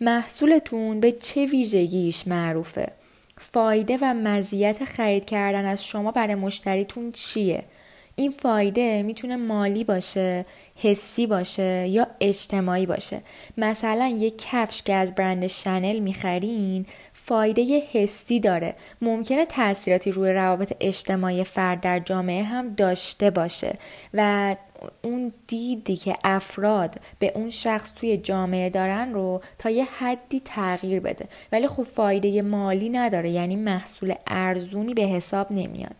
محصولتون به چه ویژگیش معروفه؟ فایده و مزیت خرید کردن از شما برای مشتریتون چیه؟ این فایده می‌تونه مالی باشه حسی باشه یا اجتماعی باشه. مثلا یک کفش که از برند شنل می‌خرین فایده حسی داره. ممکنه تاثیراتی روی روابط اجتماعی فرد در جامعه هم داشته باشه و اون دیدی که افراد به اون شخص توی جامعه دارن رو تا یه حدی تغییر بده. ولی خب فایده مالی نداره یعنی محصول ارزونی به حساب نمیاد.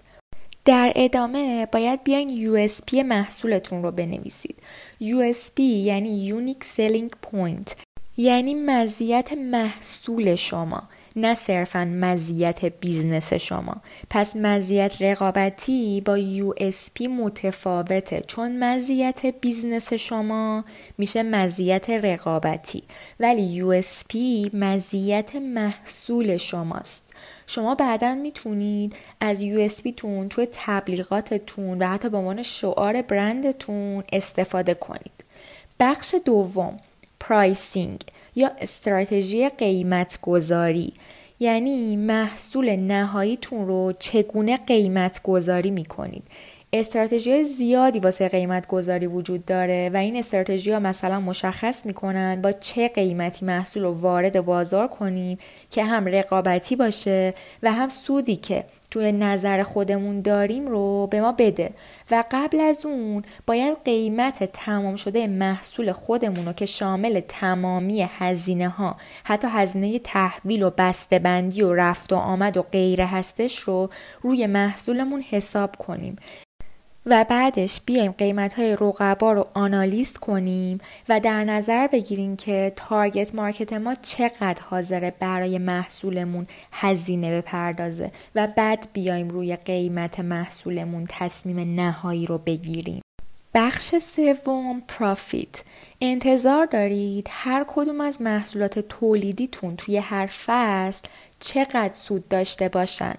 در ادامه باید بیاین USP محصولتون رو بنویسید. USP یعنی Unique Selling Point. یعنی مزیت محصول شما نه صرفا مزیت business شما. پس مزیت رقابتی با USP متفاوته. چون مزیت business شما میشه مزیت رقابتی. ولی USP مزیت محصول شماست. شما بعدا می‌تونید از USP تون توی تبلیغاتتون و حتی به عنوان شعار برندتون استفاده کنید. بخش دوم پرایسینگ یا استراتژی قیمت گذاری یعنی محصول نهاییتون رو چگونه قیمت گذاری می کنید استراتژی زیادی واسه قیمت گذاری وجود داره و این استراتژی ها مثلا مشخص می‌کنن با چه قیمتی محصول رو وارد بازار کنیم که هم رقابتی باشه و هم سودی که توی نظر خودمون داریم رو به ما بده. و قبل از اون باید قیمت تمام شده محصول خودمون رو که شامل تمامی هزینه ها حتی هزینه تحویل و بندی و رفت و آمد و غیره هستش رو روی محصولمون حساب کنیم. و بعدش بیایم قیمت های رقبا رو آنالیز کنیم و در نظر بگیریم که تارگت مارکت ما چقدر حاضره برای محصولمون هزینه بپردازه و بعد بیایم روی قیمت محصولمون تصمیم نهایی رو بگیریم. بخش سوم پرافیت انتظار دارید هر کدوم از محصولات تولیدیتون توی هر فصل چقدر سود داشته باشن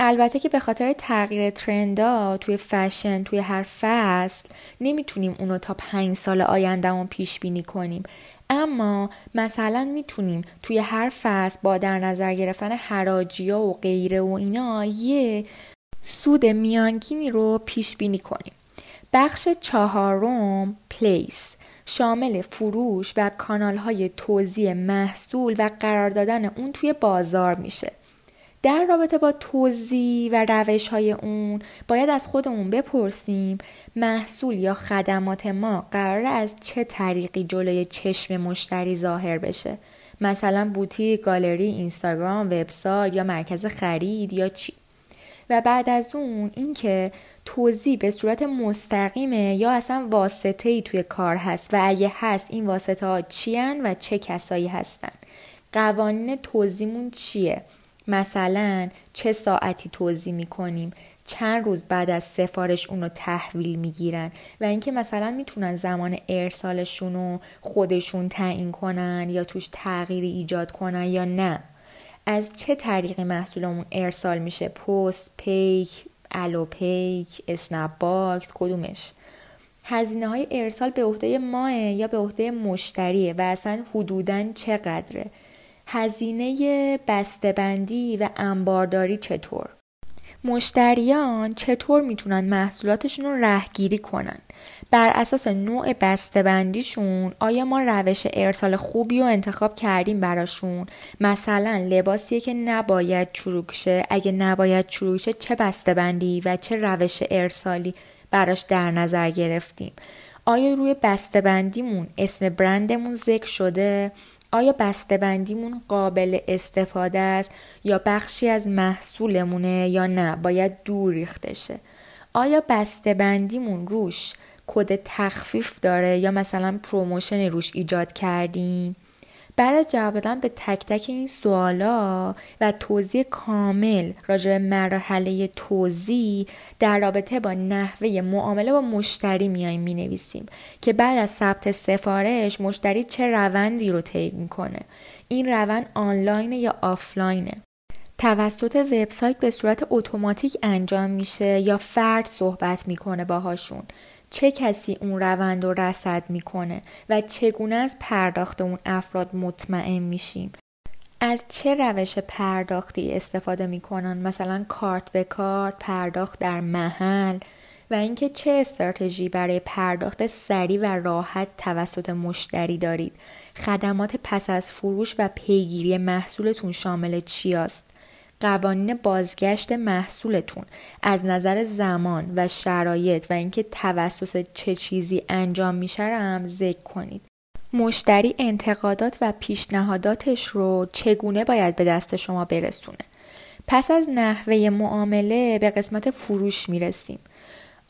البته که به خاطر تغییر ترندا توی فشن توی هر فصل نمی‌تونیم اونو تا پنج سال آیندهمون پیش بینی کنیم. اما مثلا می‌تونیم توی هر فصل با در نظر گرفتن حراجی و غیره و اینا یه سود میانگینی رو پیش بینی کنیم. بخش چهارم پلیس. شامل فروش و کانال های توزیع محصول و قرار دادن اون توی بازار میشه. در رابطه با توضیح و روش های اون باید از خودمون بپرسیم محصول یا خدمات ما قرار از چه طریقی جلوی چشم مشتری ظاهر بشه؟ مثلا بوتیک، گالری، اینستاگرام، وبسایت یا مرکز خرید یا چی؟ و بعد از اون اینکه توضیح به صورت مستقیمه یا اصلا واسطه ای توی کار هست و اگه هست این واسطه ها چی و چه کسایی هستن؟ قوانین توضیحمون چیه؟ مثلا چه ساعتی توضیح می‌کنیم؟ چند روز بعد از سفارش اون رو تحویل می‌گیرن و اینکه مثلا می‌تونن زمان ارسالشون رو خودشون تعیین کنن یا توش تغییری ایجاد کنن یا نه؟ از چه طریقی محصولمون ارسال میشه؟ پست پیک الوپیک اسنپ باکس کدومش؟ هزینه های ارسال به عهده ماست یا به عهده مشتریه و اصلا حدودا چقدره؟ هزینه بسته‌بندی و انبارداری چطور؟ مشتریان چطور می‌تونن محصولاتشون رو رهگیری کنن؟ بر اساس نوع بسته‌بندیشون آیا ما روش ارسال خوبی رو انتخاب کردیم براشون؟ مثلا لباسیه که نباید چروک شه. اگه نباید چروک شه چه بسته‌بندی و چه روش ارسالی براش در نظر گرفتیم؟ آیا روی بسته‌بندیمون اسم برندمون ذکر شده؟ آیا بسته‌بندیمون قابل استفاده است یا بخشی از محصولمونه یا نه؟ باید دور ریخته شه. آیا بسته‌بندیمون روش کد تخفیف داره یا مثلا promotion روش ایجاد کردیم؟ بعد از جواب دادن به تک تک این سوالا و توضیح کامل راجع به مرحله توضیح در رابطه با نحوه معامله با مشتری میایم می نویسیم که بعد از ثبت سفارش مشتری چه روندی رو طی می‌کنه؟ این روند آنلاین یا آفلاینه؟ توسط وبسایت به صورت اتوماتیک انجام میشه یا فرد صحبت می‌کنه باهاشون؟ چه کسی اون روند رو رسد می‌کنه و چگونه از پرداخت اون افراد مطمئن میشیم؟ از چه روش پرداختی استفاده می‌کنن؟ مثلا کارت به کارت پرداخت در محل و اینکه چه استراتژی برای پرداخت سریع و راحت توسط مشتری دارید؟ خدمات پس از فروش و پیگیری محصولتون شامل چی است قوانین بازگشت محصولتون از نظر زمان و شرایط و اینکه توسط چه چیزی انجام میشه هم ذکر کنید. مشتری انتقادات و پیشنهاداتش رو چگونه باید به دست شما برسونه. پس از نحوه معامله به قسمت فروش می‌رسیم.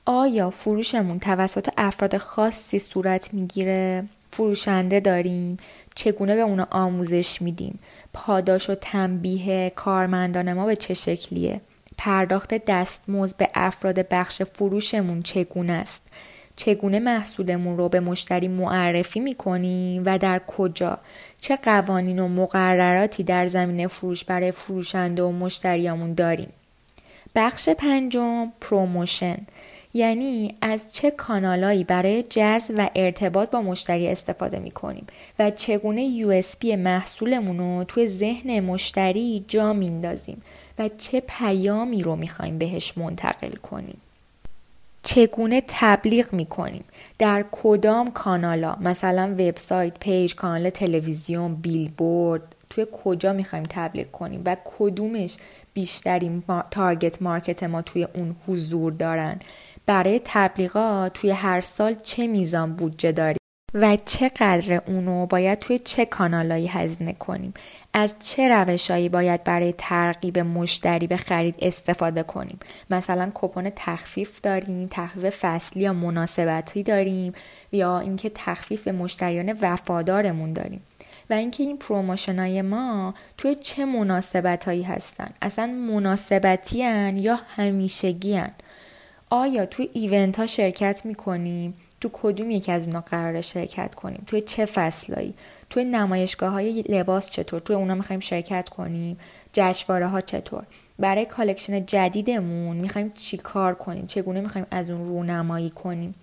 آیا فروشمون توسط افراد خاصی صورت می‌گیره؟ فروشنده داریم؟ چگونه به اونا آموزش میدیم؟ پاداش و تنبیه کارمندان ما به چه شکلیه؟ پرداخت دستمزد به افراد بخش فروشمون چگونه است؟ چگونه محصولمون رو به مشتری معرفی می‌کنیم و در کجا؟ چه قوانین و مقرراتی در زمینه فروش برای فروشنده و مشتریامون داریم؟ بخش پنجم promotion. یعنی از چه کانالایی برای جذب و ارتباط با مشتری استفاده می کنیم و چگونه USP محصولمون رو توی ذهن مشتری جا میندازیم و چه پیامی رو می‌خوایم بهش منتقل کنیم. چگونه تبلیغ می کنیم در کدام کانالا؟ مثلا وبسایت page کانال تلویزیون بیلبورد توی کجا می‌خوایم تبلیغ کنیم و کدومش بیشترین target market ما توی اون حضور دارن؟ برای تبلیغات توی هر سال چه میزان بودجه داریم و چقدر اونو باید توی چه کانالایی هزینه کنیم؟ از چه روشهایی باید برای ترغیب مشتری به خرید استفاده کنیم؟ مثلا کوپن تخفیف داریم تخفیف فصلی یا مناسبتی داریم یا اینکه تخفیف مشتریان وفادارمون داریم؟ و اینکه این promotion ما توی چه مناسبت هایی هستن؟ اصلا مناسبتی یا همیشگی هن. آیا توی event ها شرکت می‌کنیم تو کدوم یکی از اونا قرار شرکت کنیم؟ توی چه فصلایی؟ توی نمایشگاه های لباس چطور؟ توی اونا می‌خوایم شرکت کنیم؟ جشنواره ها چطور؟ برای collection جدیدمون می‌خوایم چی کار کنیم؟ چگونه می‌خوایم از اون رونمایی کنیم؟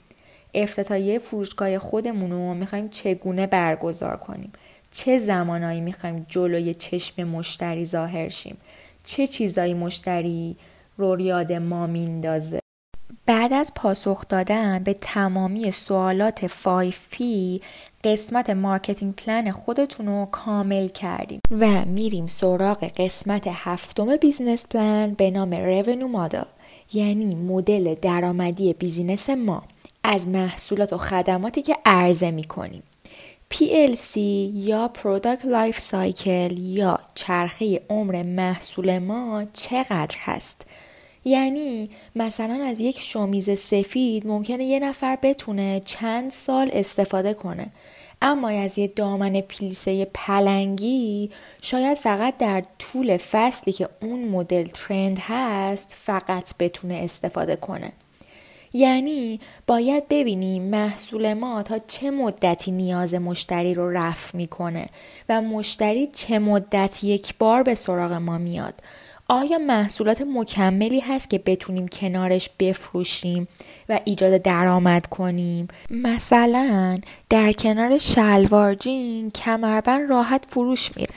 افتتاحیه فروشگاه خودمون رو می‌خوایم چگونه برگزار کنیم؟ چه زمانایی می‌خوایم جلوی چشم مشتری ظاهر شیم؟ چه چیزایی مشتری رو یاد ما میندازه بعد از پاسخ دادن به تمامی سوالات 5P قسمت marketing plan خودتون رو کامل کردیم و میریم سراغ قسمت هفتم business plan به نام revenue model یعنی مدل درآمدی بیزینس ما. از محصولات و خدماتی که عرضه می‌کنیم. PLC یا Product Life Cycle یا چرخه عمر محصول ما چقدر هست؟ یعنی مثلا از یک شومیز سفید ممکنه یه نفر بتونه چند سال استفاده کنه. اما از یه دامن پیلسه پلنگی شاید فقط در طول فصلی که اون مدل ترند هست فقط بتونه استفاده کنه. یعنی باید ببینیم محصول ما تا چه مدتی نیاز مشتری رو رفع می‌کنه و مشتری چه مدت یک بار به سراغ ما میاد. آیا محصولات مکملی هست که بتونیم کنارش بفروشیم و ایجاد درآمد کنیم؟ مثلا در کنار شلوار جین کمربند راحت فروش میره.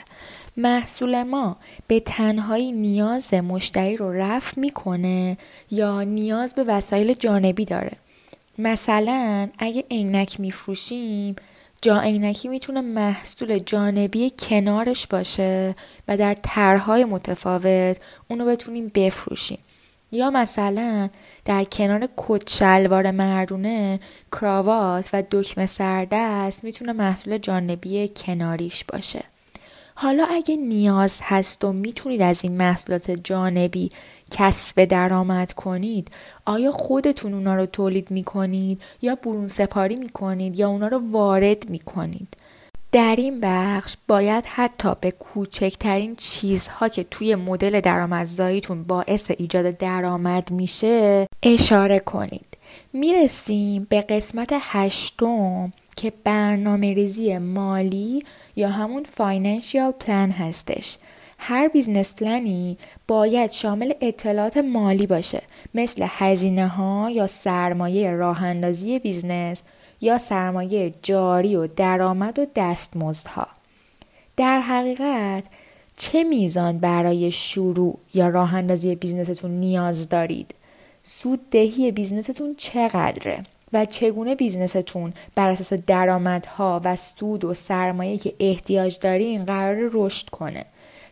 محصول ما به تنهایی نیاز مشتری رو رفع می‌کنه یا نیاز به وسایل جانبی داره. مثلا اگه عینک میفروشیم جا عینکی می‌تونه محصول جانبی کنارش باشه و در طرحهای متفاوت اونو بتونیم بفروشیم. یا مثلا در کنار کت شلوار مردونه کراوات و دکمه سردست می‌تونه محصول جانبی کناریش باشه. حالا اگه نیاز هست و می‌تونید از این محصولات جانبی کسب درآمد کنید. آیا خودتون اونا رو تولید می‌کنید یا برون سپاری می‌کنید یا اونا رو وارد می‌کنید؟ در این بخش باید حتی به کوچکترین چیزها که توی مدل درآمدزاییتون باعث ایجاد درآمد میشه اشاره کنید. می‌رسیم به قسمت هشتم که برنامه ریزی مالی یا همون فاینانشیال پلان هستش. هر business plan ی باید شامل اطلاعات مالی باشه مثل هزینه ها یا سرمایه راه اندازی business یا سرمایه جاری و درآمد و دستمزدها. در حقیقت چه میزان برای شروع یا راه اندازی business تون نیاز دارید؟ سود دهی business تون چقدره و چگونه business تون بر اساس درآمدها و سود و سرمایه که احتیاج دارین قرار رشد کنه؟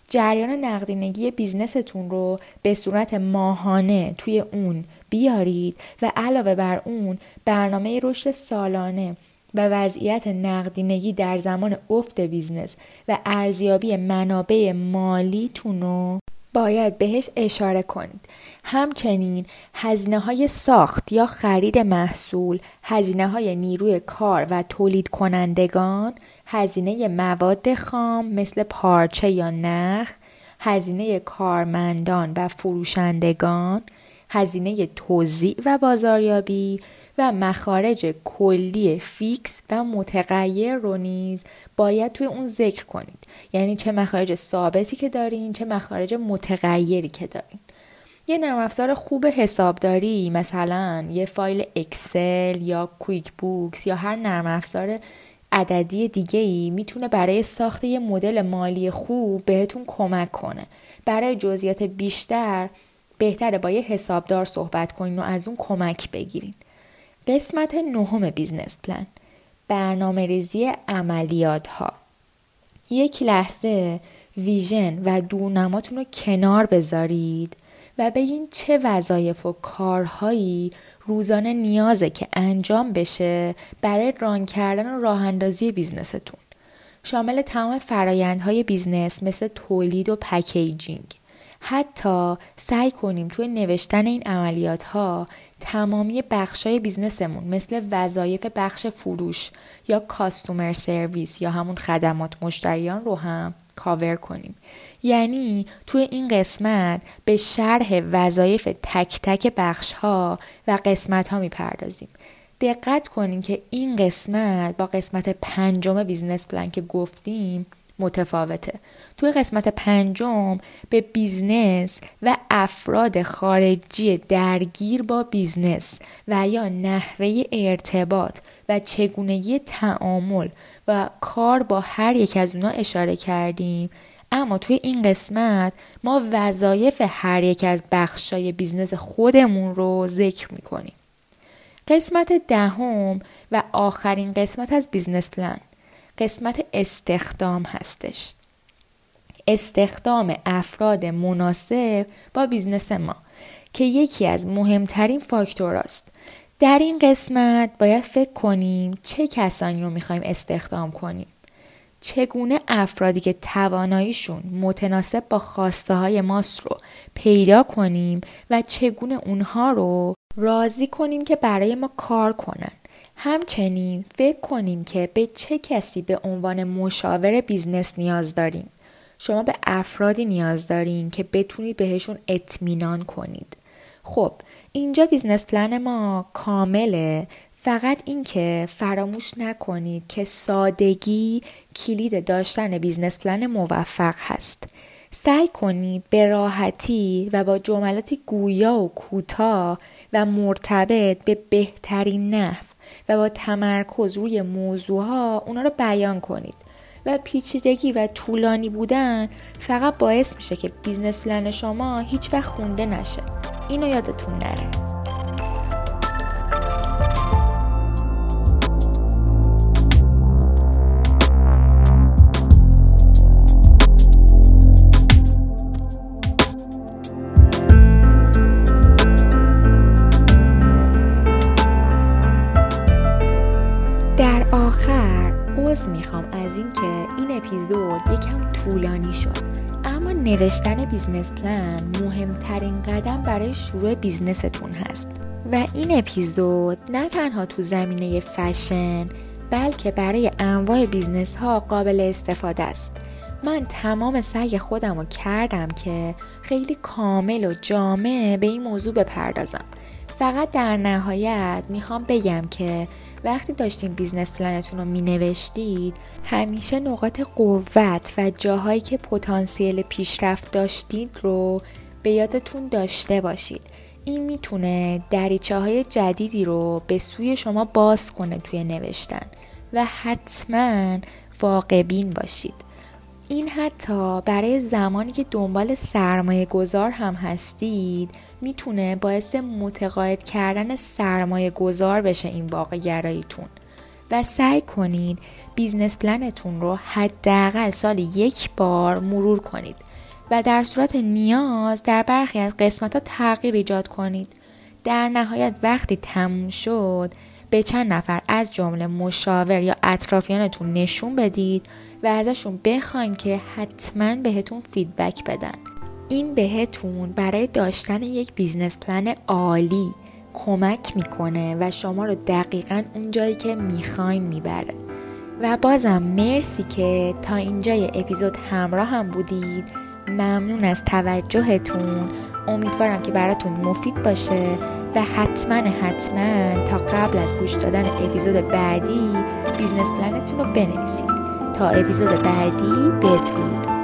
جریان نقدینگی business تون رو به صورت ماهانه توی اون بیارید و علاوه بر اون برنامه رشد سالانه و وضعیت نقدینگی در زمان افت business و ارزیابی منابع مالیتون رو باید بهش اشاره کنید. همچنین هزینه های ساخت یا خرید محصول، هزینه های نیروی کار و تولید کنندگان، هزینه مواد خام مثل پارچه یا نخ، هزینه کارمندان و فروشندگان، هزینه توزیع و بازاریابی و مخارج کلی fix و متغیر رو نیز باید توی اون ذکر کنید. یعنی چه مخارج ثابتی که دارین چه مخارج متغیری که دارین. یه نرم افزار خوب حسابداری مثلا یه فایل اکسل یا QuickBooks یا هر نرم افزار عددی دیگه ای می‌تونه برای ساخت یه مدل مالی خوب بهتون کمک کنه. برای جزئیات بیشتر بهتره با یه حسابدار صحبت کنین و از اون کمک بگیرین. قسمت نهم business plan. برنامه ریزی عملیات ها یک لحظه vision و دورنماتون رو کنار بذارید. و بگین چه وظایف و کارهایی روزانه نیازه که انجام بشه برای run کردن و راه اندازی business تون. شامل تمام فرایندهای business مثل تولید و packaging. حتی سعی کنیم توی نوشتن این عملیات ها تمامی بخشای business مون مثل وظایف بخش فروش یا customer service یا همون خدمات مشتریان رو هم کاور کنیم. یعنی توی این قسمت به شرح وظایف تک تک بخش ها و قسمت ها می‌پردازیم. دقت کنین که این قسمت با قسمت پنجم business plan که گفتیم متفاوته. توی قسمت پنجم به business و افراد خارجی درگیر با business و یا نحوه ارتباط و چگونگی تعامل و کار با هر یک از اونا اشاره کردیم. اما توی این قسمت ما وظایف هر یک از بخشای business خودمون رو ذکر می‌کنیم. قسمت دهم و آخرین قسمت از business plan. قسمت استخدام هستش. استخدام افراد مناسب با business ما که یکی از مهمترین فاکتوراست. در این قسمت باید فکر کنیم چه کسانی رو می‌خوایم استخدام کنیم. چگونه افرادی که تواناییشون متناسب با خواسته های ماست رو پیدا کنیم و چگونه اونها رو راضی کنیم که برای ما کار کنن؟ همچنین فکر کنیم که به چه کسی به عنوان مشاور business نیاز داریم؟ شما به افرادی نیاز دارین که بتونید بهشون اطمینان کنید. خب اینجا business plan ما کامله. فقط اینکه فراموش نکنید که سادگی کلید داشتن business plan موفق هست. سعی کنید به راحتی و با جملاتی گویا و کوتاه و مرتبط به بهترین نحو و با تمرکز روی موضوعها اونا رو بیان کنید. و پیچیدگی و طولانی بودن فقط باعث میشه که business plan شما هیچ وقت خونده نشه. اینو یادتون نره. می‌خوام از اینکه این اپیزود یکم طولانی شد. اما نوشتن business plan مهمترین قدم برای شروع business تون هست. و این اپیزود نه تنها تو زمینه فشن بلکه برای انواع business ها قابل استفاده است. من تمام سعی خودم رو کردم که خیلی کامل و جامع به این موضوع بپردازم. فقط در نهایت می‌خوام بگم که وقتی داشتین business plan تون رو می نوشتید همیشه نقاط قوت و جاهایی که پتانسیل پیشرفت داشتید رو به یادتون داشته باشید. این می‌تونه دریچه های جدیدی رو به سوی شما باز کنه توی نوشتن و حتما واقع بین باشید. این حتی برای زمانی که دنبال سرمایه گذار هم هستید می‌تونه باعث متقاعد کردن سرمایه گذار بشه این واقع گراییتون. و سعی کنید business plan تون رو حداقل سالی یک بار مرور کنید و در صورت نیاز در برخی از قسمت ها تغییر ایجاد کنید. در نهایت وقتی تموم شد به چند نفر از جمله مشاور یا اطرافیانتون نشون بدید و ازشون بخواین که حتما بهتون feedback بدن. این بهتون برای داشتن یک business plan عالی کمک می‌کنه و شما رو دقیقا اون جایی که می‌خواین می‌بره. و بازم مرسی که تا اینجای اپیزود همراه هم بودید. ممنون از توجهتون. امیدوارم که براتون مفید باشه و حتما حتما تا قبل از گوش دادن اپیزود بعدی business plan تون رو بنویسید. تا اپیزود بعدی بدرود.